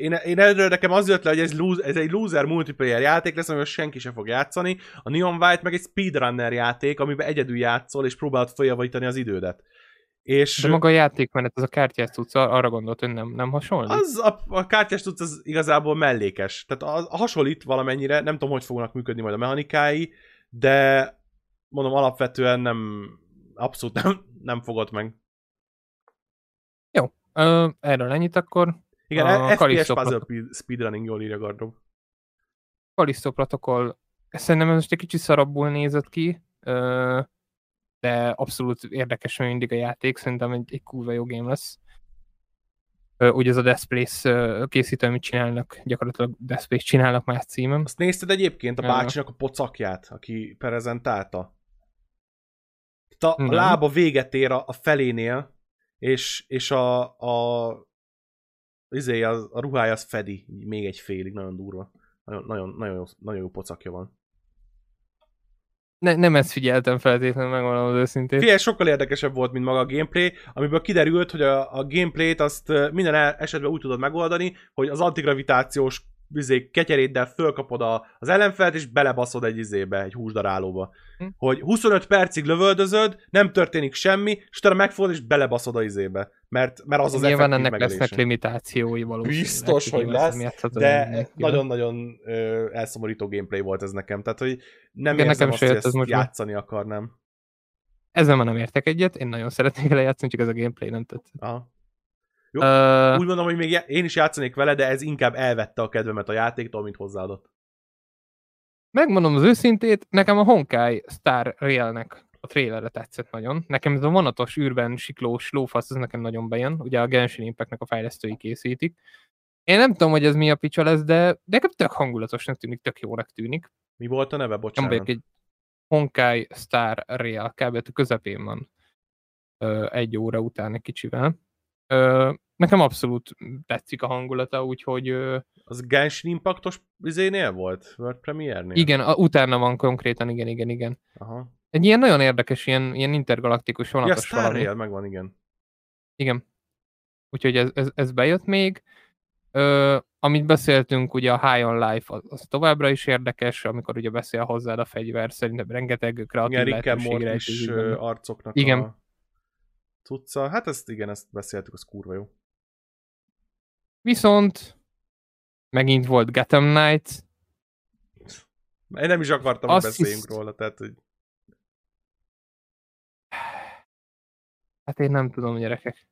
én, én erről nekem az jött le, hogy ez, lose, ez egy loser multiplayer játék lesz, amivel senki sem fog játszani. A Neon White meg egy speedrunner játék, amiben egyedül játszol, és próbálod feljavítani az idődet. És... De maga a játékmenet, az a kártyás tudsz, arra gondolt, hogy nem, nem hasonlít? Az, a, a kártyás tudsz az igazából mellékes. Tehát a, a hasonlít valamennyire, nem tudom, hogy fognak működni majd a mechanikái, de mondom, alapvetően nem, abszolút nem, nem fogod meg. Jó, ö, erről ennyit akkor. Igen, a FPS Callisto Puzzle Speedrunning jól írja Gardrob. Callisto protokoll, szerintem ez most egy kicsit szarabbul nézett ki, de abszolút érdekes mindig a játék, szerintem egy, egy kurva jó game lesz. Ugye az a Death Place készítő, amit csinálnak, gyakorlatilag Death Place csinálnak más címem. Azt nézted egyébként a bácsinak a pocakját, aki prezentálta? a, a lába véget ér a, a felénél, és, és a, a, izé, a, a ruhája az fedi még egy félig, nagyon durva. Nagyon, nagyon, nagyon, jó, nagyon jó pocakja van ne, nem ezt figyeltem feltétlenül, megmondom az őszintén. Figyelj, sokkal érdekesebb volt, mint maga a gameplay, amiből kiderült, hogy a, a gameplayt azt minden esetben úgy tudod megoldani, hogy az antigravitációs izé, ketyeréddel fölkapod a, az ellenfelt, és belebaszod egy izébe, egy húsdarálóba. Hm. Hogy 25 percig lövöldözöd, nem történik semmi, és utána megfogod, és belebaszod a izébe. Mert, mert az az Nyilván ennek megelése. lesznek limitációi valószínűleg. Biztos, hogy lesz, de nagyon-nagyon elszomorító gameplay volt ez nekem. Tehát, hogy nem Igen, érzem nekem azt, hogy ezt játszani akarnám. Ezzel már nem értek egyet, én nagyon szeretnék vele játszani, csak ez a gameplay nem tetszett. Aha. Jó, uh, úgy mondom, hogy még én is játszanék vele, de ez inkább elvette a kedvemet a játéktól, mint hozzáadott. Megmondom az őszintét, nekem a Honkai Star Rail-nek a trailerre tetszett nagyon. Nekem ez a vonatos, űrben siklós lófasz, ez nekem nagyon bejön. Ugye a Genshin Impact-nek a fejlesztői készítik. Én nem tudom, hogy ez mi a picsa lesz, de, nekem tök hangulatosnak tűnik, tök jónak tűnik. Mi volt a neve, bocsánat? Nem egy Honkai Star Rail, kb. a közepén van. egy óra után egy kicsivel. Ö, nekem abszolút tetszik a hangulata, úgyhogy... Ö, az Genshin Impactos izénél volt? World Premiere-nél? Igen, a, utána van konkrétan, igen, igen, igen. Aha. Egy ilyen nagyon érdekes, ilyen, ilyen intergalaktikus vonatos ja, valami. Ja, megvan, igen. Igen. Úgyhogy ez, ez, ez bejött még. Ö, amit beszéltünk, ugye a High on Life, az, az továbbra is érdekes, amikor ugye beszél hozzád a fegyver, szerintem rengeteg kreatív igen, lehetőségre is arcoknak igen. a cucca. Hát ezt igen, ezt beszéltük, az kurva jó. Viszont megint volt Gotham Knights. Én nem is akartam, hogy beszéljünk hisz... róla, tehát hogy... Hát én nem tudom, gyerekek.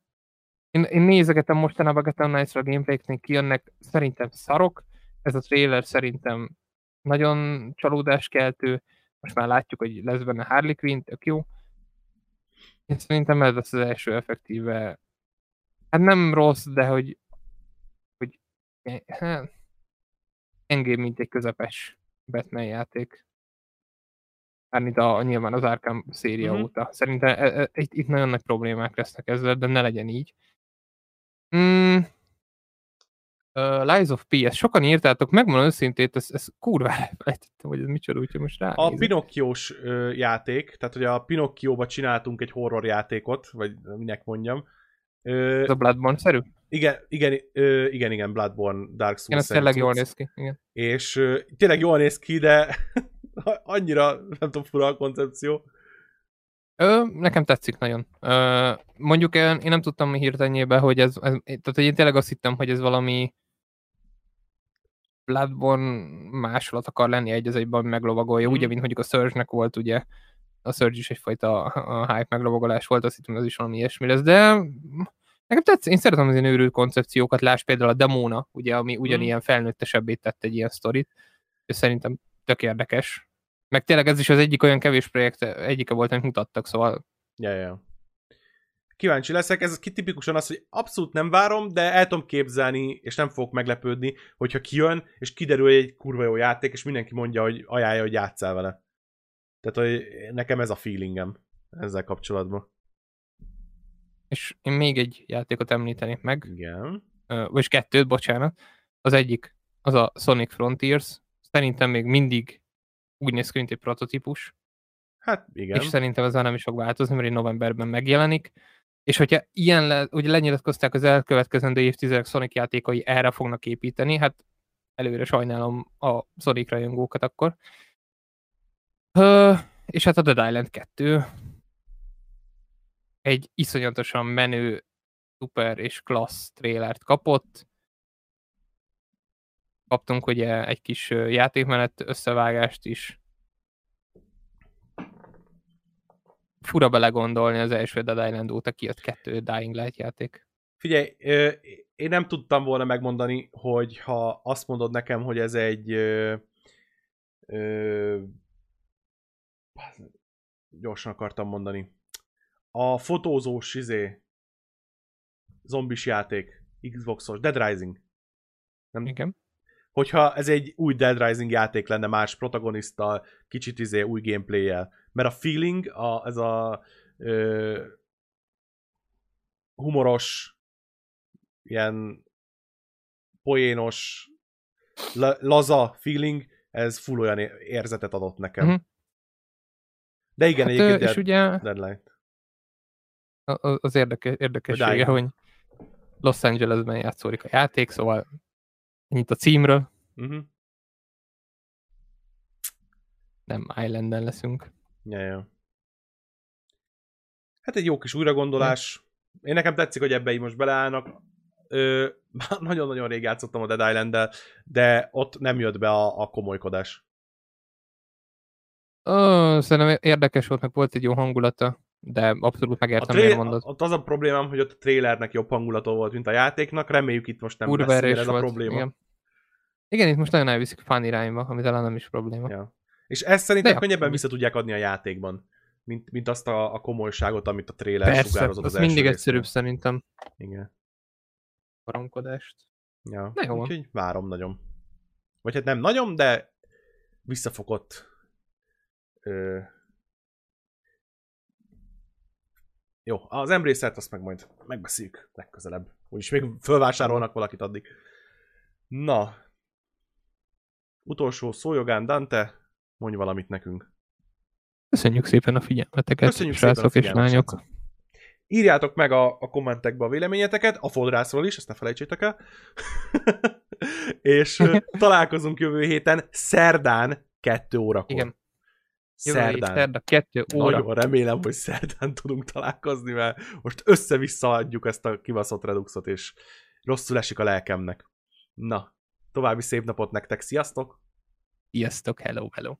Én, én nézegetem mostanában Gotham Knights-ra a gameplayeknél kijönnek, szerintem szarok. Ez a trailer szerintem nagyon csalódáskeltő. Most már látjuk, hogy lesz benne Harley Quinn, tök jó. Én szerintem ez lesz az első effektíve Hát nem rossz, de hogy, hogy hát, engébb, mint egy közepes Batman játék. Mármint a, nyilván az Arkham széria Mhm. óta. Szerintem e, e, itt, itt nagyon nagy problémák lesznek ezzel, de ne legyen így. Mm. Uh, Lies of P, ezt sokan írtátok, megmondom őszintét, ez, ez kurva elfelejtettem, hogy ez micsoda, úgyhogy most rá. A Pinokkiós játék, tehát hogy a Pinokkióba csináltunk egy horror játékot, vagy minek mondjam. Ö, Ez a Bloodborne-szerű? igen, igen, ö, igen, igen, Bloodborne, Dark Souls. Igen, ez tényleg jól néz ki. Igen. És ö, tényleg jól néz ki, de annyira, nem tudom, fura a koncepció. Ö, nekem tetszik nagyon. Ö, mondjuk én, én nem tudtam hirtelenjébe, hogy ez, ez, tehát én tényleg azt hittem, hogy ez valami Bloodborne másolat akar lenni egy az egyben, meglovagolja, Mhm. ugye, mint mondjuk a Surge-nek volt, ugye, a Surge is egyfajta a hype meglovagolás volt, azt hittem, ez is valami ilyesmi lesz, de nekem tetszik, én szeretem az ilyen őrült koncepciókat, láss például a Demona, ugye, ami ugyanilyen felnőttesebbé tett egy ilyen sztorit, és szerintem tök érdekes. Meg tényleg ez is az egyik olyan kevés projekt, egyike volt, amit mutattak, szóval Ja, ja. Kíváncsi leszek, ez tipikusan az, hogy abszolút nem várom, de el tudom képzelni, és nem fogok meglepődni, hogyha kijön, és kiderül hogy egy kurva jó játék, és mindenki mondja, hogy ajánlja, hogy játsszál vele. Tehát, hogy nekem ez a feelingem ezzel kapcsolatban. és én még egy játékot említenék meg, Igen. vagyis kettőt, bocsánat. Az egyik, az a Sonic Frontiers. Szerintem még mindig úgy néz ki, mint egy prototípus, Hát igen. és szerintem ezzel nem is fog változni, mert novemberben megjelenik. És hogyha ilyen, le, ugye lenyilatkozták az elkövetkezendő évtizedek Sonic játékai erre fognak építeni, hát előre sajnálom a Sonic rajongókat akkor. Ö, és hát a Dead Island 2 egy iszonyatosan menő, szuper és klassz trélert kapott. Kaptunk ugye egy kis játékmenet összevágást is. Fura belegondolni az első Dead Island óta kijött kettő Dying Light játék. Figyelj, én nem tudtam volna megmondani, hogy ha azt mondod nekem, hogy ez egy ö, ö, gyorsan akartam mondani. A fotózós izé zombis játék, Xboxos, Dead Rising. Nem, Igen. Hogyha ez egy új Dead Rising játék lenne más protagonista, kicsit izé új gameplay-jel. Mert a feeling, a, ez a ö, humoros, ilyen poénos, la, laza feeling, ez full olyan érzetet adott nekem. Mhm. De igen, Hát, egyébként és Dead, ugye Deadlight. az érdeke, érdekessége, Dying. hogy Los Angelesben játszódik a játék, szóval ennyit a címről, Uh-huh. nem Islanden leszünk. Ja, ja. Hát egy jó kis újragondolás. Én nekem tetszik, hogy ebbe így most beleállnak. Ö, már nagyon-nagyon rég játszottam a Dead island de ott nem jött be a, a komolykodás. Ó, szerintem érdekes volt, meg volt egy jó hangulata, de abszolút A megértem, miért mondod. ott az a problémám, hogy ott a trailernek jobb hangulata volt, mint a játéknak. Reméljük itt most nem Kurva lesz ez a volt. probléma. Igen. igen, itt most nagyon elviszik fan irányba, ami talán nem is probléma. Ja. És ezt szerintem De könnyebben vissza tudják adni a játékban, mint, mint azt a, a komolyságot, amit a trailer Persze, sugározott az az mindig résznél. egyszerűbb szerintem Igen. paramkodást. Ja. Na jó. Úgyhogy várom nagyon. Vagy hát nem nagyon, de visszafogott. Ö... Jó, az embracer azt meg majd megbeszéljük legközelebb. Úgyis még fölvásárolnak valakit addig. Na. Utolsó szójogán, Dante, mondj valamit nekünk. Köszönjük szépen a figyelmeteket, Köszönjük szépen a srácok és lányok. srácok. Írjátok meg a, a kommentekbe a véleményeteket, a fodrászról is, ezt ne felejtsétek el. és találkozunk jövő héten, szerdán, 2 órakor. Igen. Szerdán. szerda, kettő óra. Nagyon remélem, hogy szerdán tudunk találkozni, mert most össze-vissza adjuk ezt a kibaszott reduxot, és rosszul esik a lelkemnek. Na, további szép napot nektek, sziasztok! Sziasztok, hello, hello.